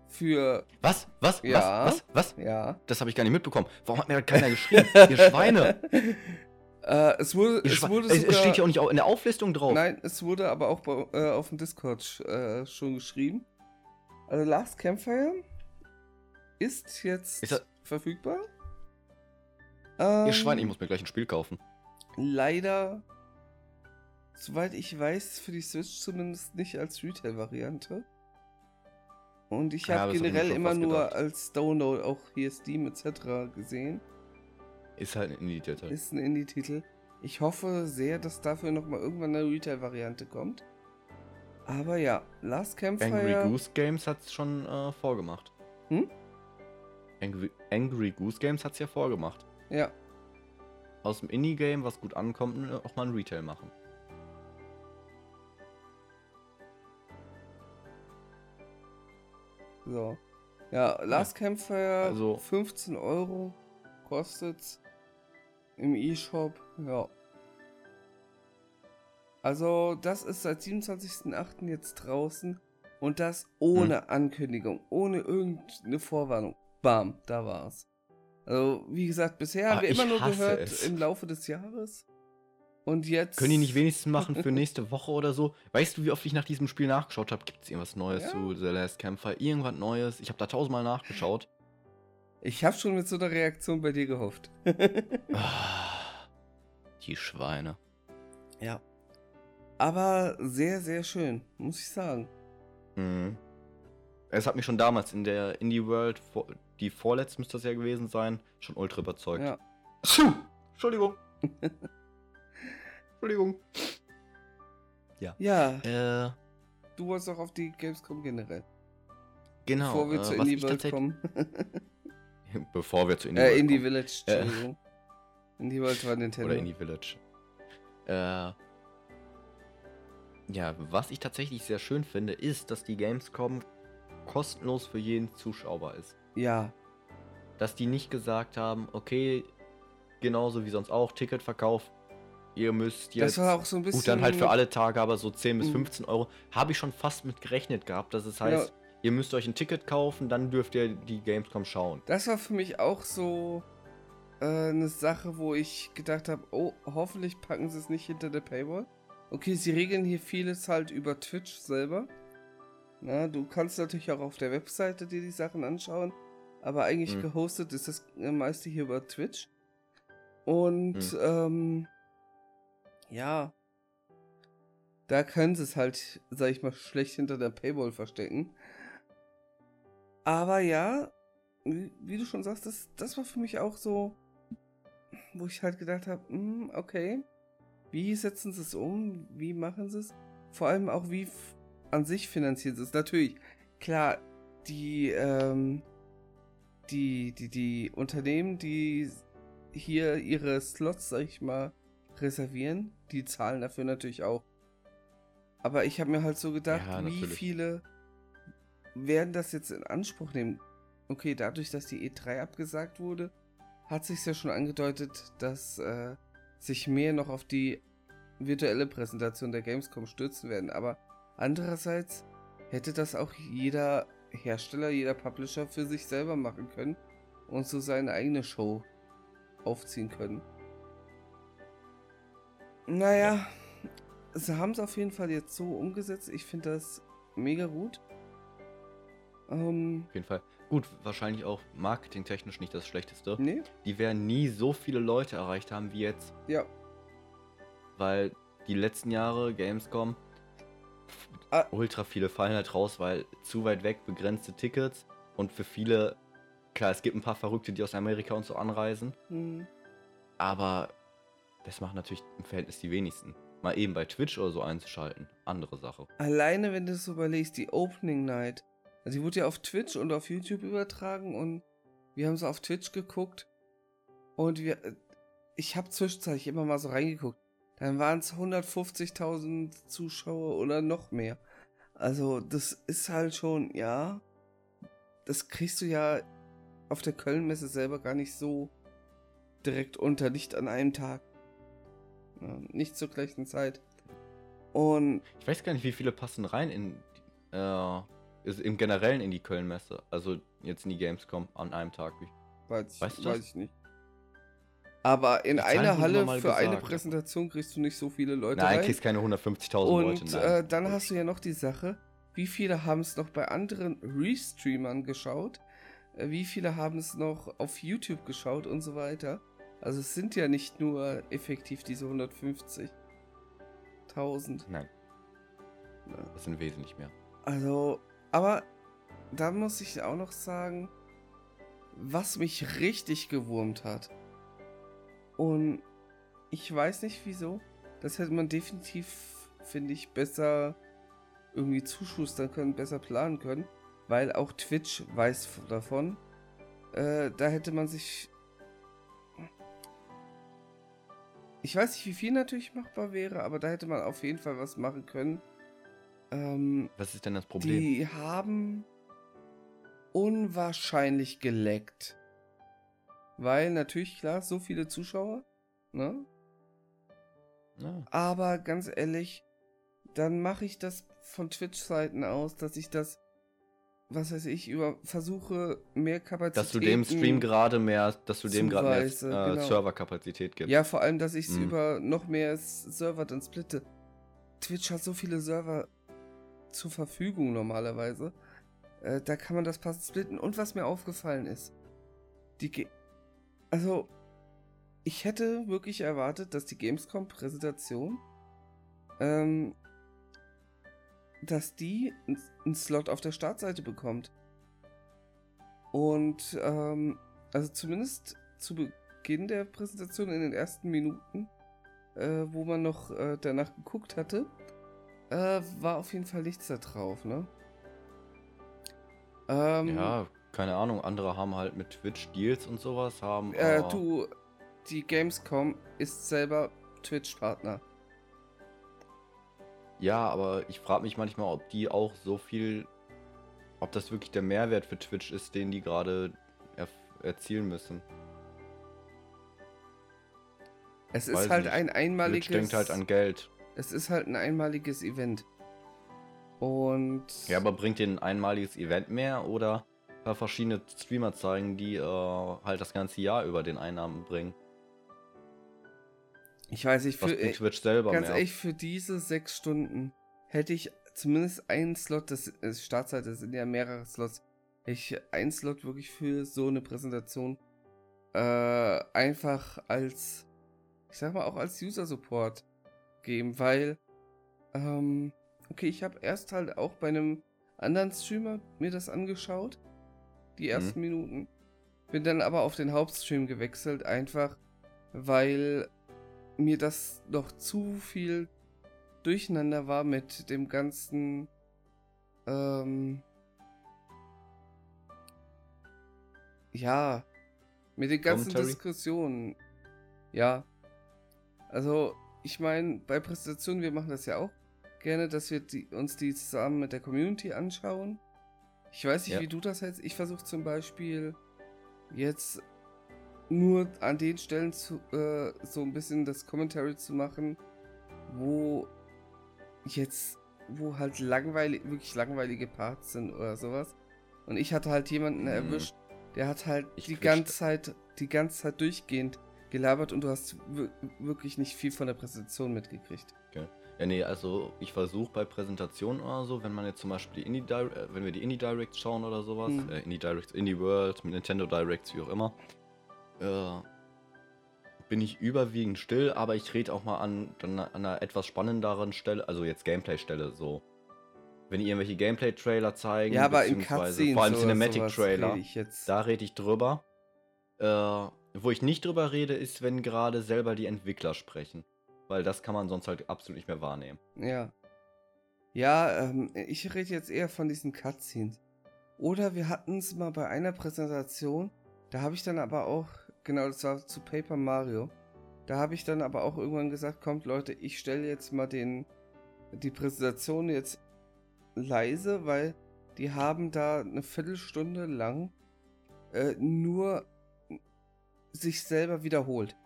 Für. Was? Was? Ja. Was? Was? Was? Ja. Das habe ich gar nicht mitbekommen. Warum hat mir keiner geschrieben? Ihr Schweine! [laughs] Äh, es wurde, es, wurde sogar, es steht ja auch nicht in der Auflistung drauf. Nein, es wurde aber auch bei, äh, auf dem Discord äh, schon geschrieben. Also Last Campfire ist jetzt ist verfügbar. Ähm, Ihr Schwein, ich muss mir gleich ein Spiel kaufen. Leider, soweit ich weiß, für die Switch zumindest nicht als Retail-Variante. Und ich habe ja, generell hab immer nur als Download auch hier Steam etc. gesehen. Ist halt ein Indie-Titel. Ist ein Indie-Titel. Ich hoffe sehr, dass dafür nochmal irgendwann eine Retail-Variante kommt. Aber ja, Last Campfire... Angry Goose Games hat es schon äh, vorgemacht. Hm? Angry, Angry Goose Games hat es ja vorgemacht. Ja. Aus dem Indie-Game, was gut ankommt, auch mal ein Retail machen. So. Ja, Last ja. Campfire, also, 15 Euro kostet's im E-Shop. Ja. Also, das ist seit 27.08. jetzt draußen und das ohne hm. Ankündigung, ohne irgendeine Vorwarnung. Bam, da war's. Also, wie gesagt, bisher haben ah, wir immer nur gehört es. im Laufe des Jahres. Und jetzt. Können die nicht wenigstens machen für [laughs] nächste Woche oder so? Weißt du, wie oft ich nach diesem Spiel nachgeschaut habe? Gibt es irgendwas Neues ja. zu The Last Campfire? Irgendwas Neues? Ich habe da tausendmal nachgeschaut. Ich habe schon mit so einer Reaktion bei dir gehofft. [laughs] Ah, die Schweine. Ja. Aber sehr, sehr schön, muss ich sagen. Mhm. Es hat mich schon damals in der Indie World, die vorletzte müsste das ja gewesen sein, schon ultra überzeugt. Ja. Entschuldigung. [laughs] Entschuldigung. Ja. Ja. Äh, du wolltest auch auf die Gamescom generell. Genau. Bevor wir äh, zur Indie World kommen. Bevor wir zu Indie äh, Indie Village, äh. Entschuldigung. Äh, Indie World war Nintendo. Oder Indie Village. Äh, ja, was ich tatsächlich sehr schön finde, ist, dass die Gamescom kostenlos für jeden Zuschauer ist. Ja, dass die nicht gesagt haben, okay, genauso wie sonst auch, Ticketverkauf, ihr müsst jetzt. Das war auch so ein bisschen. Gut, dann halt für alle Tage, aber so 10 bis 15 mhm. Euro. Habe ich schon fast mit gerechnet gehabt, dass es heißt, ja. ihr müsst euch ein Ticket kaufen, dann dürft ihr die Gamescom schauen. Das war für mich auch so äh, eine Sache, wo ich gedacht habe, oh, hoffentlich packen sie es nicht hinter der Paywall. Okay, sie regeln hier vieles halt über Twitch selber. Na, du kannst natürlich auch auf der Webseite dir die Sachen anschauen, aber eigentlich mhm. gehostet ist das meiste hier über Twitch. Und mhm. ähm, ja, da können sie es halt, sag ich mal, schlecht hinter der Paywall verstecken. Aber ja, wie, wie du schon sagst, das, das war für mich auch so, wo ich halt gedacht habe, hm, okay, wie setzen sie es um? Wie machen sie es? Vor allem auch, wie an sich finanzieren sie es. Natürlich, klar, die, ähm, die, die, die Unternehmen, die hier ihre Slots, sag ich mal, reservieren, die zahlen dafür natürlich auch. Aber ich habe mir halt so gedacht, ja, wie viele werden das jetzt in Anspruch nehmen? Okay, dadurch, dass die E3 abgesagt wurde, hat sich ja schon angedeutet, dass äh, sich mehr noch auf die virtuelle Präsentation der Gamescom stürzen werden. Aber andererseits hätte das auch jeder Hersteller, jeder Publisher für sich selber machen können und so seine eigene Show aufziehen können. Naja, sie haben es auf jeden Fall jetzt so umgesetzt. Ich finde das mega gut. Ähm, auf jeden Fall. Gut, wahrscheinlich auch marketingtechnisch nicht das Schlechteste. Nee. Die werden nie so viele Leute erreicht haben wie jetzt. Ja. Weil die letzten Jahre Gamescom ah. ultra viele fallen halt raus, weil zu weit weg begrenzte Tickets und für viele, klar, es gibt ein paar Verrückte, die aus Amerika und so anreisen. Mhm. Aber das machen natürlich im Verhältnis die wenigsten. Mal eben bei Twitch oder so einzuschalten, andere Sache. Alleine, wenn du es überlegst, die Opening Night. Also die wurde ja auf Twitch und auf YouTube übertragen und wir haben so auf Twitch geguckt und wir, ich habe zwischenzeitlich immer mal so reingeguckt. Dann waren es 150.000 Zuschauer oder noch mehr. Also das ist halt schon, ja, das kriegst du ja auf der Kölnmesse selber gar nicht so direkt unter, nicht an einem Tag. Nicht zur gleichen Zeit. Und. Ich weiß gar nicht, wie viele passen rein in. Äh, im Generellen in die Köln-Messe. Also jetzt in die Gamescom an einem Tag. Weiß, weißt du weiß ich nicht. Aber in einer Halle für gesagt, eine Präsentation kriegst du nicht so viele Leute Nein, rein. kriegst keine 150.000 Leute. Und äh, dann hast du ja noch die Sache, wie viele haben es noch bei anderen Restreamern geschaut? Äh, wie viele haben es noch auf YouTube geschaut und so weiter? Also es sind ja nicht nur effektiv diese 150.000. Nein. Das sind wesentlich mehr. Also, aber da muss ich auch noch sagen, was mich richtig gewurmt hat. Und ich weiß nicht wieso. Das hätte man definitiv, finde ich, besser irgendwie zuschustern können, besser planen können. Weil auch Twitch weiß davon. Äh, da hätte man sich Ich weiß nicht, wie viel natürlich machbar wäre, aber da hätte man auf jeden Fall was machen können. Ähm, was ist denn das Problem? Die haben unwahrscheinlich geleckt. Weil natürlich, klar, so viele Zuschauer, ne? Ja. Aber ganz ehrlich, dann mache ich das von Twitch-Seiten aus, dass ich das was weiß ich, über versuche mehr Kapazität. Dass du dem Stream gerade mehr, dass du dem gerade mehr äh, genau. Serverkapazität gibst. Ja, vor allem, dass ich es mhm. über noch mehr Server dann splitte. Twitch hat so viele Server zur Verfügung normalerweise. Äh, da kann man das passend splitten. Und was mir aufgefallen ist, die Ge also ich hätte wirklich erwartet, dass die Gamescom-Präsentation ähm, dass die einen Slot auf der Startseite bekommt. Und ähm, also zumindest zu Beginn der Präsentation in den ersten Minuten, äh, wo man noch äh, danach geguckt hatte, äh, war auf jeden Fall nichts da drauf, ne? Ähm, ja, keine Ahnung, andere haben halt mit Twitch Deals und sowas, haben. Äh, du, die Gamescom ist selber Twitch-Partner. Ja, aber ich frage mich manchmal, ob die auch so viel, ob das wirklich der Mehrwert für Twitch ist, den die gerade erzielen müssen. Es ist halt nicht. ein einmaliges. Twitch denkt halt an Geld. Es ist halt ein einmaliges Event. Und. Ja, aber bringt dir ein einmaliges Event mehr oder verschiedene Streamer zeigen, die äh, halt das ganze Jahr über den Einnahmen bringen? Ich weiß nicht, für bringt Twitch selber ganz mehr? ehrlich, für diese sechs Stunden hätte ich zumindest einen Slot, das ist Startzeit, das sind ja mehrere Slots, hätte ich einen Slot wirklich für so eine Präsentation äh, einfach als, ich sag mal, auch als User-Support geben, weil, ähm, okay, ich habe erst halt auch bei einem anderen Streamer mir das angeschaut, die ersten Mhm. Minuten, bin dann aber auf den Hauptstream gewechselt, einfach weil mir das noch zu viel durcheinander war mit dem ganzen ähm, ja mit den ganzen Commentary? Diskussionen ja also ich meine bei Präsentationen wir machen das ja auch gerne dass wir die, uns die zusammen mit der Community anschauen ich weiß nicht Ja. wie du das hältst ich versuche zum Beispiel jetzt nur an den Stellen zu, äh, so ein bisschen das Commentary zu machen, wo jetzt, wo halt langweilig, wirklich langweilige Parts sind oder sowas. Und ich hatte halt jemanden Mhm. erwischt, der hat halt Ich die ganze Zeit, die ganze Zeit durchgehend gelabert und du hast wir- wirklich nicht viel von der Präsentation mitgekriegt. Ja, nee, also ich versuche bei Präsentationen oder so, wenn man jetzt zum Beispiel die Indie Direct, äh, wenn wir die Indie Directs schauen oder sowas, Mhm. äh, Indie Directs, Indie World, Nintendo Directs, wie auch immer, äh, bin ich überwiegend still, aber ich rede auch mal an, an einer etwas spannenderen Stelle, also jetzt Gameplay-Stelle so. Wenn die irgendwelche Gameplay-Trailer zeigen, Ja, aber beziehungsweise vor allem Cinematic-Trailer, da rede ich drüber. Äh, wo ich nicht drüber rede, ist, wenn gerade selber die Entwickler sprechen. Weil das kann man sonst halt absolut nicht mehr wahrnehmen. Ja. Ja, ähm, ich rede jetzt eher von diesen Cutscenes. Oder wir hatten es mal bei einer Präsentation, da habe ich dann aber auch, genau, das war zu Paper Mario, da habe ich dann aber auch irgendwann gesagt, kommt Leute, ich stelle jetzt mal den, die Präsentation jetzt leise, weil die haben da eine Viertelstunde lang äh, nur sich selber wiederholt.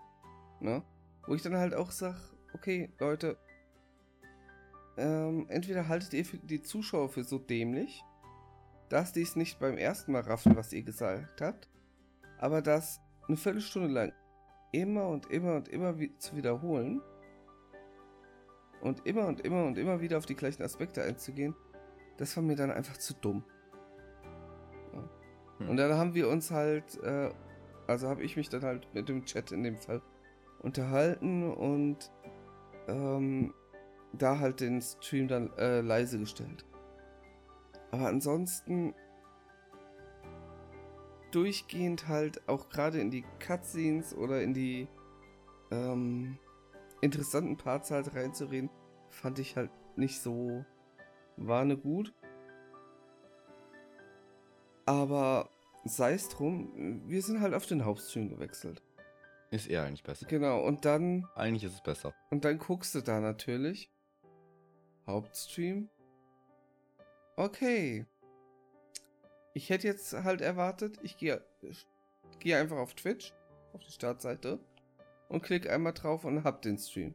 Ne? Wo ich dann halt auch sag, okay, Leute, ähm, entweder haltet ihr die Zuschauer für so dämlich, dass die es nicht beim ersten Mal raffen, was ihr gesagt habt, aber das eine Viertelstunde lang immer und immer und immer zu wiederholen und immer und immer und immer wieder auf die gleichen Aspekte einzugehen, das war mir dann einfach zu dumm. Ja. Hm. Und dann haben wir uns halt, äh, also habe ich mich dann halt mit dem Chat in dem Fall unterhalten und ähm, da halt den Stream dann äh, leise gestellt. Aber ansonsten durchgehend halt auch gerade in die Cutscenes oder in die ähm, interessanten Parts halt reinzureden, fand ich halt nicht so war ne gut. Aber sei es drum, wir sind halt auf den Hauptstream gewechselt. Ist eher eigentlich besser. Genau, und dann Eigentlich ist es besser. und dann guckst du da natürlich. Hauptstream. Okay. Ich hätte jetzt halt erwartet, ich gehe gehe einfach auf Twitch, auf die Startseite und klicke einmal drauf und hab den Stream.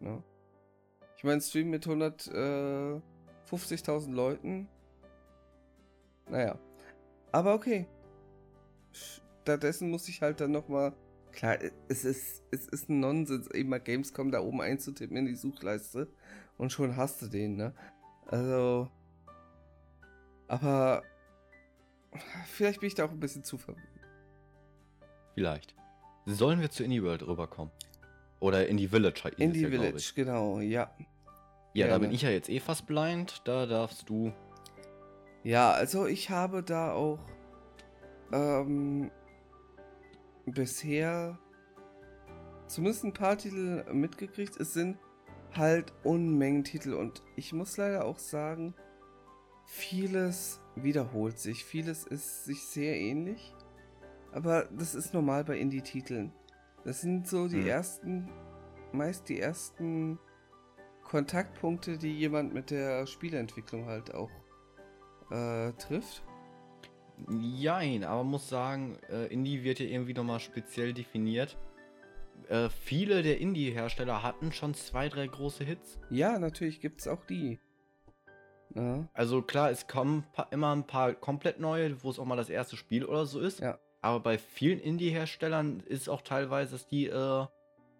Ja. Ich meine, Stream mit 150.000 Leuten. Naja. Aber okay. Stattdessen muss ich halt dann nochmal Klar, es ist, es ist ein Nonsens, eben mal Gamescom da oben einzutippen in die Suchleiste und schon hast du den, ne? Also. Aber. Vielleicht bin ich da auch ein bisschen zu verwirrt. Vielleicht. Sollen wir zu Indie World rüberkommen? Oder in die Village es Indie ja, Village, genau, ja. Ja, da Gerne. bin ich ja jetzt eh fast blind. Da darfst du. Ja, also ich habe da auch ähm, bisher zumindest ein paar Titel mitgekriegt. Es sind halt Unmengen Titel und ich muss leider auch sagen, vieles wiederholt sich, vieles ist sich sehr ähnlich. Aber das ist normal bei Indie-Titeln. Das sind so die Hm. ersten, meist die ersten Kontaktpunkte, die jemand mit der Spieleentwicklung halt auch äh, trifft. Jein, aber muss sagen, äh, Indie wird ja irgendwie nochmal speziell definiert. Äh, viele der Indie-Hersteller hatten schon zwei, drei große Hits. Ja, natürlich gibt es auch die. Ja. Also klar, es kommen immer ein paar komplett neue, wo es auch mal das erste Spiel oder so ist. Ja. Aber bei vielen Indie-Herstellern ist auch teilweise, dass die äh,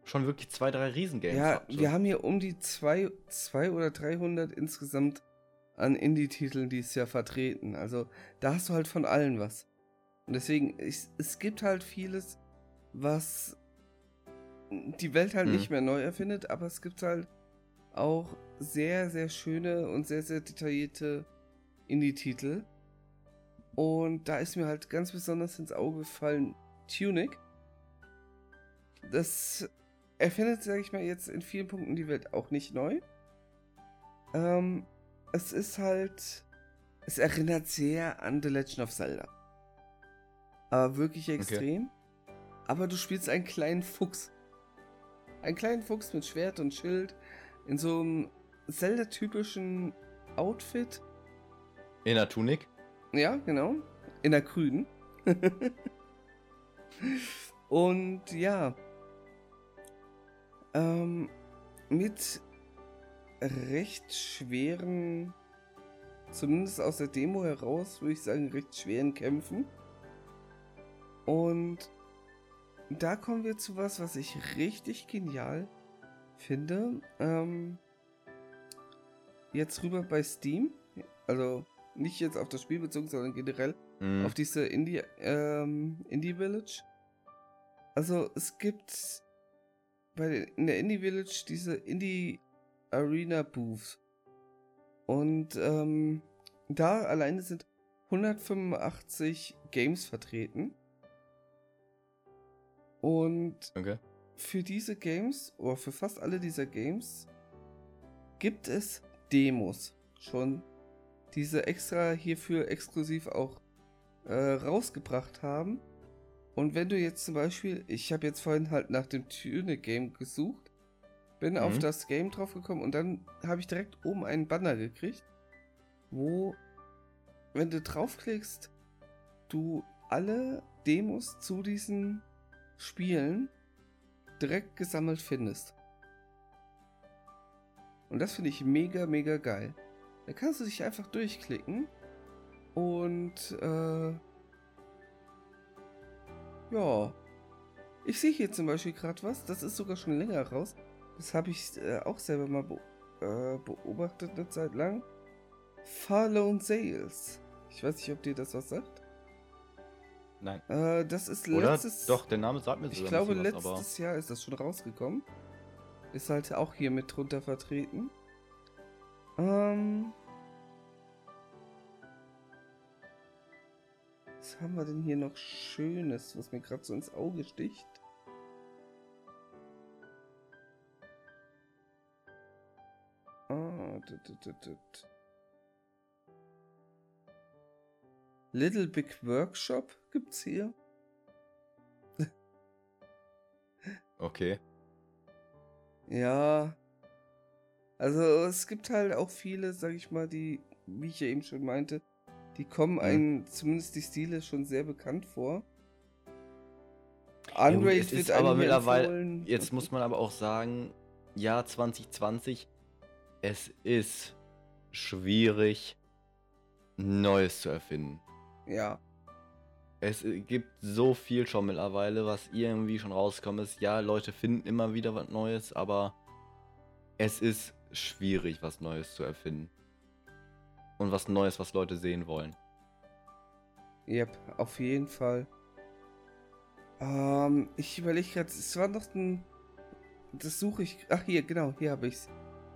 schon wirklich zwei, drei Riesengames Ja, hatten. wir haben hier um die zwei, zwei oder 300 insgesamt an Indie-Titeln dieses Jahr vertreten. Also da hast du halt von allen was. Und deswegen, ich, es gibt halt vieles, was die Welt halt hm. nicht mehr neu erfindet, aber es gibt halt auch sehr, sehr schöne und sehr, sehr detaillierte Indie-Titel. Und da ist mir halt ganz besonders ins Auge gefallen Tunic. Das erfindet, sage ich mal, jetzt in vielen Punkten die Welt auch nicht neu. Ähm, es ist halt. Es erinnert sehr an The Legend of Zelda. Aber wirklich extrem. Okay. Aber du spielst einen kleinen Fuchs. Einen kleinen Fuchs mit Schwert und Schild. In so einem Zelda-typischen Outfit. In der Tunik? Ja, genau. In der grünen. [laughs] und ja. Ähm, mit recht schweren, zumindest aus der Demo heraus, würde ich sagen, recht schweren Kämpfen. Und da kommen wir zu was, was ich richtig genial finde. Ähm, jetzt rüber bei Steam. Also nicht jetzt auf das Spiel bezogen, sondern generell mhm. auf diese Indie, ähm, Indie Village. Also es gibt bei in der Indie Village diese Indie Arena Booths. Und ähm, da alleine sind 185 Games vertreten. Und okay. für diese Games, oder für fast alle dieser Games, gibt es Demos schon, diese extra hierfür exklusiv auch äh, rausgebracht haben. Und wenn du jetzt zum Beispiel, ich habe jetzt vorhin halt nach dem Tune-Game gesucht, bin mhm. auf das Game drauf gekommen und dann habe ich direkt oben einen Banner gekriegt, wo, wenn du draufklickst, du alle Demos zu diesen Spielen direkt gesammelt findest. Und das finde ich mega, mega geil. Da kannst du dich einfach durchklicken und äh, ja. Ich sehe hier zum Beispiel gerade was, das ist sogar schon länger raus. Das habe ich äh, auch selber mal be äh, beobachtet eine Zeit lang. Farlone Sales. Ich weiß nicht, ob dir das was sagt. Nein. Äh, das ist Oder? letztes. Doch, der Name sagt mir sogar Ich glaube, was, letztes Jahr ist das schon rausgekommen. Ist halt auch hier mit drunter vertreten. Ähm. Was haben wir denn hier noch Schönes, was mir gerade so ins Auge sticht? Little Big Workshop gibt's hier. okay. Ja. Also es gibt halt auch viele, sag ich mal, die, wie ich ja eben schon meinte, die kommen mhm. einem, zumindest die Stile, schon sehr bekannt vor. Unraid ja, wird aber mittlerweile. Empfohlen. Jetzt muss man aber auch sagen, ja, 2020 es ist schwierig, Neues zu erfinden. Ja. Es gibt so viel schon mittlerweile, was irgendwie schon rausgekommen ist. Ja, Leute finden immer wieder was Neues, aber es ist schwierig, was Neues zu erfinden. Und was Neues, was Leute sehen wollen. Yep, auf jeden Fall. Ähm, ich überlege gerade, es war noch ein. Das suche ich. Ach, hier, genau, hier habe ich es.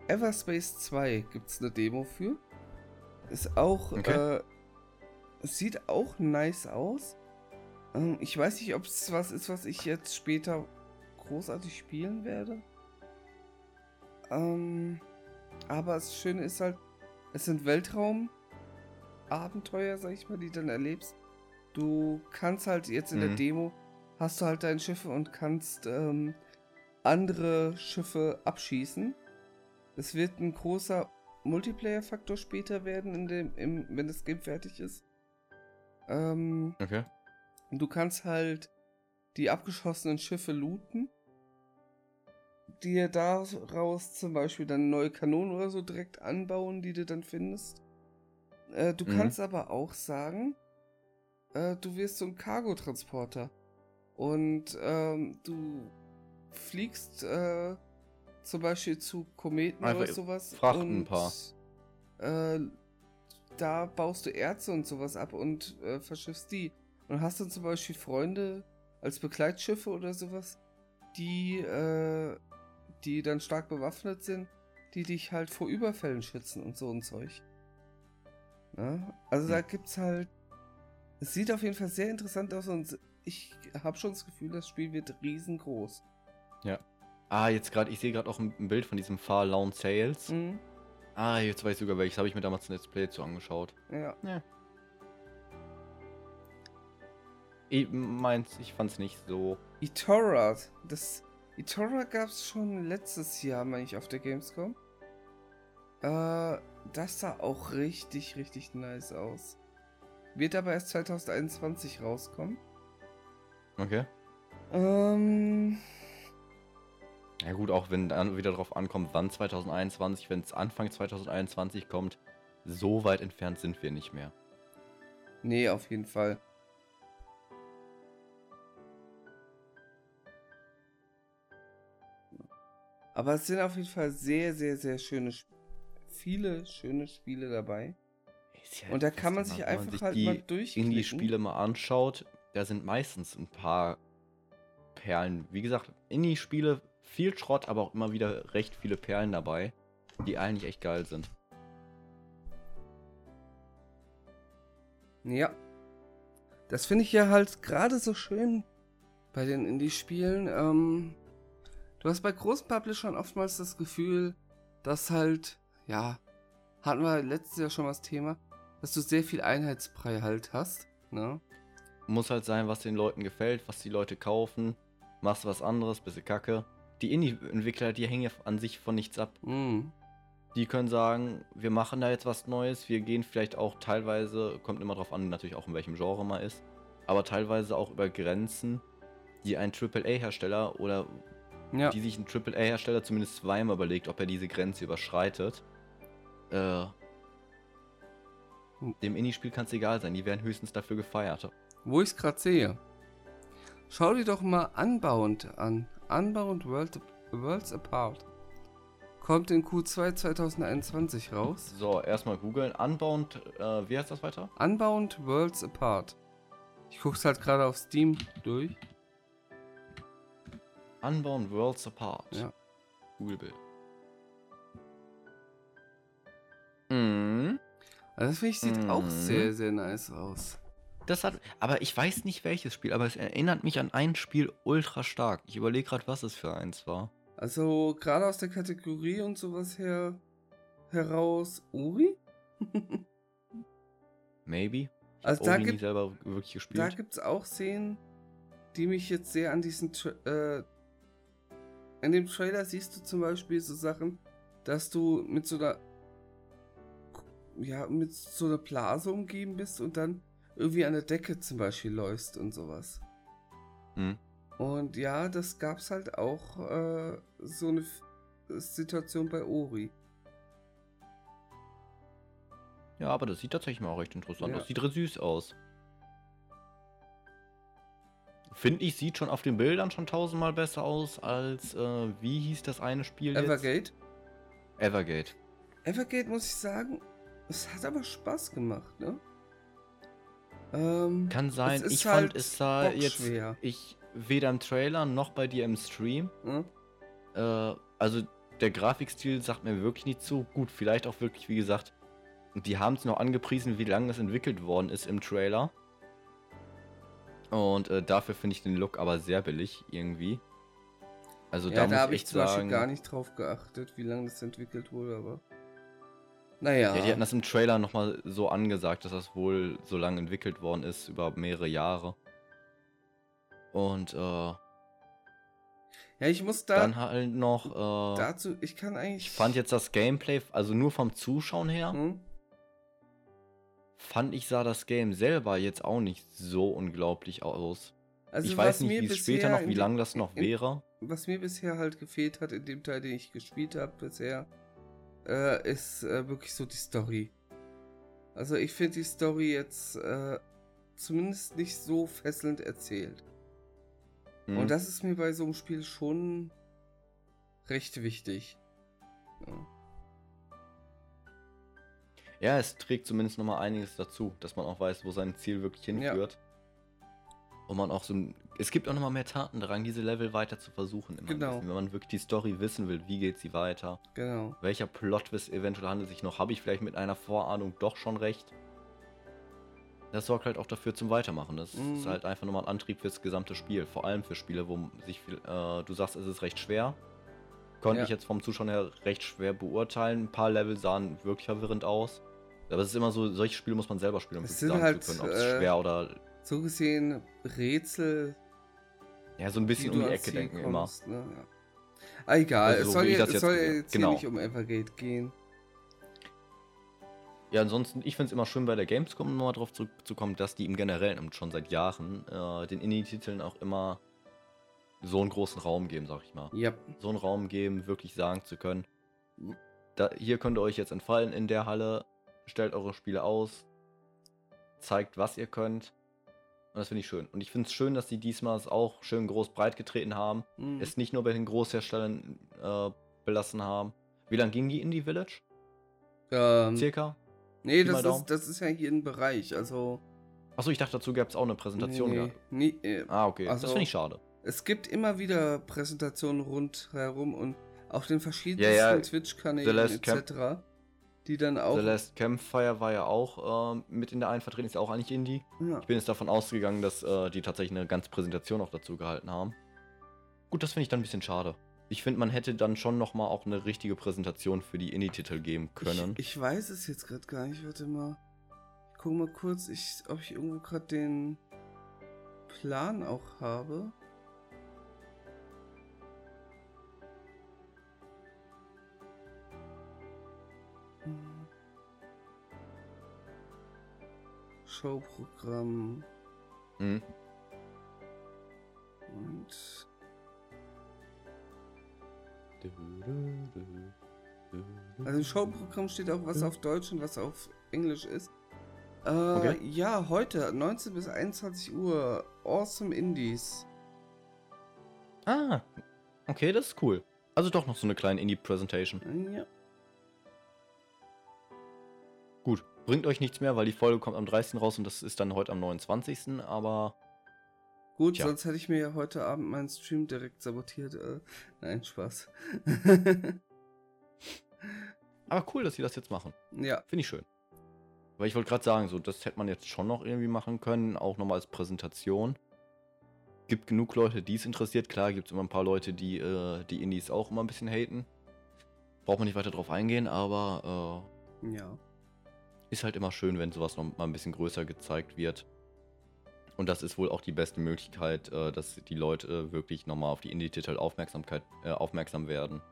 Everspace 2 gibt es eine Demo für. Ist auch, okay. äh, sieht auch nice aus. Ähm, ich weiß nicht, ob es was ist, was ich jetzt später großartig spielen werde. Ähm, aber das Schöne ist halt, es sind Weltraumabenteuer, sag ich mal, die du dann erlebst. Du kannst halt jetzt in mhm. der Demo, hast du halt deine Schiffe und kannst ähm, andere Schiffe abschießen. Es wird ein großer Multiplayer-Faktor später werden, in dem, im, wenn das Game fertig ist. Ähm, Okay. du kannst halt die abgeschossenen Schiffe looten, dir daraus zum Beispiel dann neue Kanonen oder so direkt anbauen, die du dann findest. Äh, du Mhm. kannst aber auch sagen, äh, du wirst so ein Cargotransporter und ähm, du fliegst äh, zum Beispiel zu Kometen Einfach oder sowas. frachten und, ein paar. Äh, da baust du Erze und sowas ab und äh, verschiffst die. Und hast dann zum Beispiel Freunde als Begleitschiffe oder sowas, die, äh, die dann stark bewaffnet sind, die dich halt vor Überfällen schützen und so ein Zeug. Ja? Also da Hm. gibt's halt. Es sieht auf jeden Fall sehr interessant aus und ich habe schon das Gefühl, das Spiel wird riesengroß. Ah, jetzt gerade, ich sehe gerade auch ein, Bild von diesem Far Lawn Sales. Mhm. Ah, jetzt weiß ich sogar welches. Habe ich mir damals ein Let's Play zu angeschaut. Ja. Ich meins, ich fand's nicht so. Itora, das Itora gab's schon letztes Jahr, meine ich, auf der Gamescom. Äh, das sah auch richtig, richtig nice aus. Wird aber erst 2021 rauskommen. Okay. Ähm, Ja gut, auch wenn dann wieder drauf ankommt, wann 2021, wenn es Anfang 2021 kommt, so weit entfernt sind wir nicht mehr. nee, auf jeden Fall. Aber es sind auf jeden Fall sehr, sehr, sehr schöne, viele schöne Spiele dabei. Ja Und da kann man wenn sich wenn einfach sich halt die mal durchklicken. Indie-Spiele mal anschaut, da sind meistens ein paar Perlen. Wie gesagt, Indie-Spiele, viel Schrott, aber auch immer wieder recht viele Perlen dabei, die eigentlich echt geil sind. Ja. Das finde ich ja halt gerade so schön bei den Indie-Spielen. Ähm, du hast bei großen Publishern oftmals das Gefühl, dass halt, ja, hatten wir letztes Jahr schon mal das Thema, dass du sehr viel Einheitsbrei halt hast. Ne? Muss halt sein, was den Leuten gefällt, was die Leute kaufen. Machst du was anderes, bisschen kacke. Die Indie-Entwickler, die hängen ja an sich von nichts ab. Mhm. Die können sagen, wir machen da jetzt was Neues, wir gehen vielleicht auch teilweise, kommt immer drauf an, natürlich auch in welchem Genre man ist, aber teilweise auch über Grenzen, die ein AAA-Hersteller oder Ja. die sich ein AAA-Hersteller zumindest zweimal überlegt, ob er diese Grenze überschreitet. Äh, Hm. dem Indie-Spiel kann es egal sein, die werden höchstens dafür gefeiert. Wo ich es gerade sehe. Schau dir doch mal Unbound an. Unbound World, Worlds Apart. Kommt in Q2 2021 raus. So, erstmal googeln. Unbound, äh, wie heißt das weiter? Unbound Worlds Apart. Ich guck's halt gerade auf Steam durch. Unbound Worlds Apart. Ja. Google-Bild. Mhm. Also das finde ich sieht auch Mhm. sehr, sehr nice aus. Das hat, aber ich weiß nicht welches Spiel, aber es erinnert mich an ein Spiel ultra stark. Ich überlege gerade, was es für eins war. Also gerade aus der Kategorie und sowas her heraus Uri? [laughs] Maybe. Ich Also da gibt- selber wirklich Da gespielt. gibt's auch Szenen, die mich jetzt sehr an diesen äh, in dem Trailer siehst du zum Beispiel so Sachen, dass du mit so einer ja, mit so einer Blase umgeben bist und dann irgendwie an der Decke zum Beispiel läufst und sowas. Hm. Und ja, das gab's halt auch äh, so eine F Situation bei Ori. Ja, aber das sieht tatsächlich mal auch recht interessant Ja. aus. Sieht recht süß aus. Finde ich, sieht schon auf den Bildern schon tausendmal besser aus als, äh, wie hieß das eine Spiel jetzt? Evergate. Evergate. Evergate muss ich sagen, es hat aber Spaß gemacht, ne? Ähm, Kann sein. Ich halt fand, es sah jetzt, ich, weder im Trailer noch bei dir im Stream, ne? Äh, also der Grafikstil sagt mir wirklich nicht so gut. Vielleicht auch wirklich, wie gesagt, die haben es noch angepriesen, wie lange es entwickelt worden ist im Trailer. Und äh, dafür finde ich den Look aber sehr billig irgendwie. Also ja, da da, habe ich zum Beispiel sagen, gar nicht drauf geachtet, wie lange das entwickelt wurde, aber. Naja. ja, die hatten das im Trailer nochmal so angesagt, dass das wohl so lange entwickelt worden ist, über mehrere Jahre. Und äh, ja, ich muss da dann halt noch, äh, dazu, ich kann eigentlich. ich fand jetzt das Gameplay, also nur vom Zuschauen her, Hm? fand ich, sah das Game selber jetzt auch nicht so unglaublich aus. Also ich weiß nicht, wie es später noch, wie lang das noch in- wäre. Was mir bisher halt gefehlt hat in dem Teil, den ich gespielt habe bisher, äh, ist äh, wirklich so die Story. Also ich finde die Story jetzt äh, zumindest nicht so fesselnd erzählt. Mhm. Und das ist mir bei so einem Spiel schon recht wichtig. Ja. Ja, es trägt zumindest nochmal einiges dazu, dass man auch weiß, wo sein Ziel wirklich hinführt. Und man auch so ein. Es gibt auch nochmal mehr Tatendrang, diese Level weiter zu versuchen. Genau. Wenn man wirklich die Story wissen will, wie geht sie weiter? Genau. Welcher Plot-Twist eventuell handelt sich noch? Habe ich vielleicht mit einer Vorahnung doch schon recht? Das sorgt halt auch dafür zum Weitermachen. Das Mhm. ist halt einfach nochmal ein Antrieb fürs gesamte Spiel. Vor allem für Spiele, wo sich viel. Äh, du sagst, es ist recht schwer. Konnte Ja. ich jetzt vom Zuschauen her recht schwer beurteilen. Ein paar Level sahen wirklich verwirrend aus. Aber es ist immer so, solche Spiele muss man selber spielen, um Es sagen halt, zu können, ob es äh, schwer oder. So gesehen Rätsel, Ja, so ein bisschen um die Ecke denken immer. kommst, Ne? Ja. Ah, egal, Also es so soll, ja- jetzt soll jetzt hier genau. nicht um Evergate gehen. Ja, ansonsten, ich finde es immer schön bei der Gamescom nochmal drauf zurückzukommen, dass die im Generellen schon seit Jahren äh, den Indie-Titeln auch immer so einen großen Raum geben, sag ich mal. Ja. So einen Raum geben, wirklich sagen zu können, da, hier könnt ihr euch jetzt entfallen in der Halle, stellt eure Spiele aus, zeigt, was ihr könnt. Und das finde ich schön. Und ich finde es schön, dass die diesmal es auch schön groß breit getreten haben. Mhm. Es nicht nur bei den Großherstellern äh, belassen haben. Wie lange ging die Indie Village? ähm, Circa? nee, das ist, das ist ja hier ein Bereich. Also. Achso, ich dachte, dazu gab es auch eine Präsentation. nee, gehabt. nee, äh, Ah, okay. Also- das finde ich schade. Es gibt immer wieder Präsentationen rundherum und auf den verschiedensten Ja, ja, Twitch-Kanälen etc., die dann auch. The Last Campfire war ja auch ähm, mit in der einen vertreten, ist ja auch eigentlich Indie. ja. Ich bin jetzt davon ausgegangen, dass äh, die tatsächlich eine ganze Präsentation auch dazu gehalten haben. Gut, das finde ich dann ein bisschen schade. Ich finde, man hätte dann schon nochmal auch eine richtige Präsentation für die Indie-Titel geben können. Ich, ich weiß es jetzt gerade gar nicht. Warte mal. Ich gucke mal kurz, ich, ob ich irgendwo gerade den Plan auch habe. Showprogramm Mhm. und Also im Showprogramm steht auch was auf Deutsch und was auf Englisch ist. Äh, Okay. Ja, heute 19 bis 21 Uhr Awesome Indies. Ah, okay, das ist cool. Also doch noch so eine kleine Indie-Präsentation. Ja. Gut, bringt euch nichts mehr, weil die Folge kommt am 30. raus und das ist dann heute am 29. Aber Gut, Tja. sonst hätte ich mir ja heute Abend meinen Stream direkt sabotiert. Äh, nein, Spaß. [laughs] Aber cool, dass sie das jetzt machen. ja, Finde ich schön. Weil ich wollte gerade sagen, so, das hätte man jetzt schon noch irgendwie machen können, auch nochmal als Präsentation. Gibt genug Leute, die es interessiert. Klar, gibt es immer ein paar Leute, die äh, die Indies auch immer ein bisschen haten. Braucht man nicht weiter drauf eingehen, aber ja. Äh, ist halt immer schön, wenn sowas noch mal ein bisschen größer gezeigt wird. Und das ist wohl auch die beste Möglichkeit, äh, dass die Leute wirklich nochmal auf die Indie-Titel Aufmerksamkeit, äh, aufmerksam werden.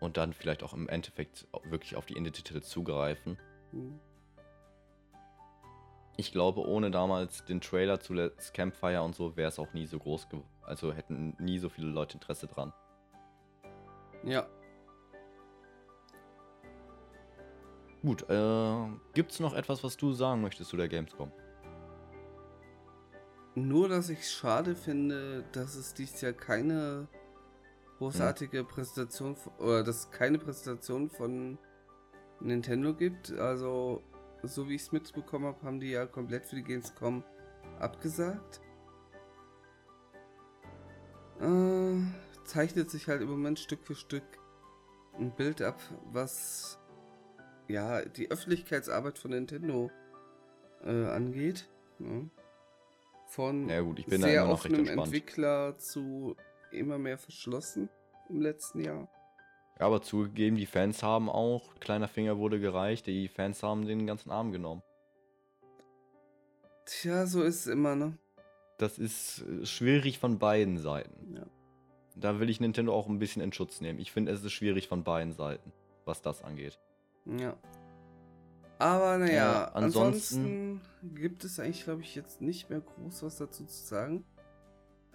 Und dann vielleicht auch im Endeffekt wirklich auf die Indie-Titel zugreifen. Hm. Ich glaube, ohne damals den Trailer zu Let's Campfire und so wäre es auch nie so groß geworden. Also hätten nie so viele Leute Interesse dran. Ja. Gut, äh, gibt's noch etwas, was du sagen möchtest zu der Gamescom? Nur, dass ich es schade finde, dass es dieses Jahr keine großartige Präsentation f- oder dass es keine Präsentation von Nintendo gibt. Also, so wie ich es mitbekommen habe, haben die ja komplett für die Gamescom abgesagt. Äh, zeichnet sich halt im Moment Stück für Stück ein Bild ab, was ja die Öffentlichkeitsarbeit von Nintendo äh, angeht. Ne? Von Ja gut, ich bin da sehr offenem. Entwickler zu immer mehr verschlossen im letzten Jahr. Ja, aber zugegeben, die Fans haben auch, kleiner Finger wurde gereicht, die Fans haben den ganzen Arm genommen. Tja, so ist es immer, ne? Das ist äh, schwierig von beiden Seiten. Ja. Da will ich Nintendo auch ein bisschen in Schutz nehmen. Ich finde, es ist schwierig von beiden Seiten, was das angeht. Ja. Aber naja, äh, ansonsten, ansonsten, gibt es eigentlich, glaube ich, jetzt nicht mehr groß was dazu zu sagen.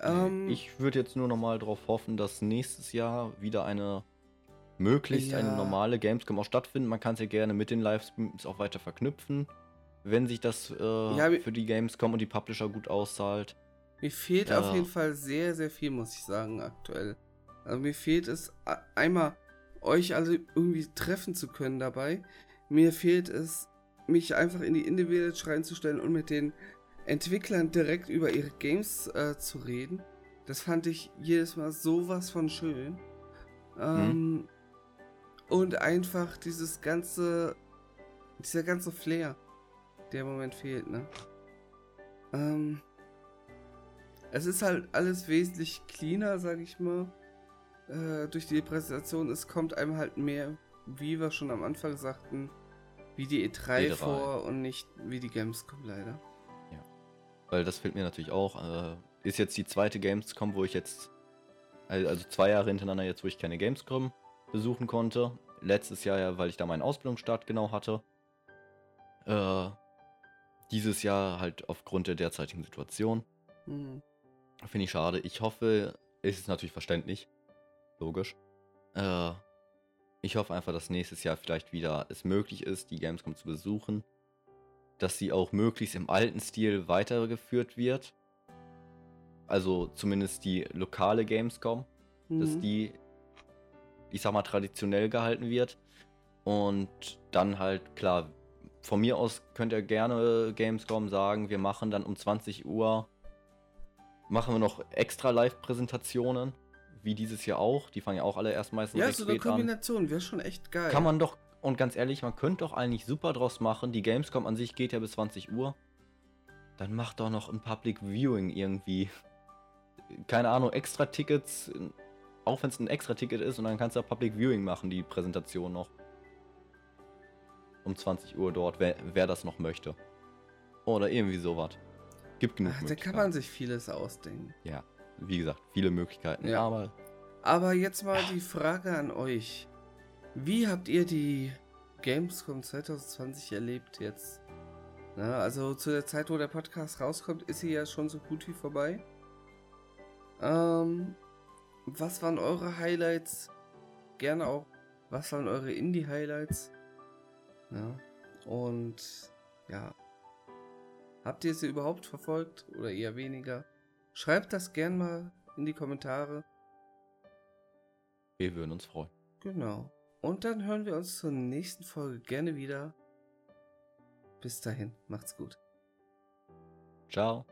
Ähm, ich würde jetzt nur nochmal darauf hoffen, dass nächstes Jahr wieder eine möglichst ja. eine normale Gamescom auch stattfindet. Man kann es ja gerne mit den Livestreams auch weiter verknüpfen, wenn sich das äh, ja, für die Gamescom und die Publisher gut auszahlt. Mir fehlt äh, auf jeden Fall sehr, sehr viel, muss ich sagen, aktuell. Also mir fehlt es einmal, euch alle irgendwie treffen zu können dabei. Mir fehlt es, mich einfach in die Indie-Village reinzustellen und mit den Entwicklern direkt über ihre Games äh, zu reden. Das fand ich jedes Mal sowas von schön. Ähm, hm. Und einfach dieses ganze, dieser ganze Flair, der im Moment fehlt, ne? Ähm, es ist halt alles wesentlich cleaner, sag ich mal. Äh, durch die Präsentation. Es kommt einem halt mehr, wie wir schon am Anfang sagten, wie die E3, E3. vor und nicht wie die Gamescom leider. Ja. Weil das fehlt mir natürlich auch. Äh, ist jetzt die zweite Gamescom, wo ich jetzt, also zwei Jahre hintereinander jetzt, wo ich keine Gamescom besuchen konnte. Letztes Jahr ja, weil ich da meinen Ausbildungsstart genau hatte. Äh, dieses Jahr halt aufgrund der derzeitigen Situation. Mhm. Finde ich schade. Ich hoffe, es ist natürlich verständlich. Logisch. Äh, ich hoffe einfach, dass nächstes Jahr vielleicht wieder es möglich ist, die Gamescom zu besuchen. Dass sie auch möglichst im alten Stil weitergeführt wird. Also zumindest die lokale Gamescom. Mhm. Dass die, ich sag mal, traditionell gehalten wird. Und dann halt, klar, von mir aus könnt ihr gerne Gamescom sagen, wir machen dann um 20 Uhr, machen wir noch extra Live-Präsentationen wie dieses Jahr auch. Die fangen ja auch alle erst meistens Ja, so eine Kombination wäre schon echt geil. Kann man doch, und ganz ehrlich, man könnte doch eigentlich super draus machen. Die Gamescom an sich geht ja bis 20 Uhr. Dann macht doch noch ein Public Viewing irgendwie. Keine Ahnung, extra Tickets, auch wenn es ein extra Ticket ist, und dann kannst du da Public Viewing machen, die Präsentation noch. Um 20 Uhr dort, wer, wer das noch möchte. Oder irgendwie sowas. Gibt genug Ach, Da kann man sich vieles ausdenken. Ja wie gesagt, viele Möglichkeiten. Ja. Aber, aber jetzt mal die Frage an euch. Wie habt ihr die Gamescom 2020 erlebt jetzt? Na, also zu der Zeit, wo der Podcast rauskommt, ist sie ja schon so gut wie vorbei. Ähm, was waren eure Highlights? Gerne auch, was waren eure Indie-Highlights? Ja, und ja, habt ihr sie überhaupt verfolgt oder eher weniger? Schreibt das gern mal in die Kommentare. Wir würden uns freuen. Genau. Und dann hören wir uns zur nächsten Folge gerne wieder. Bis dahin, macht's gut. Ciao.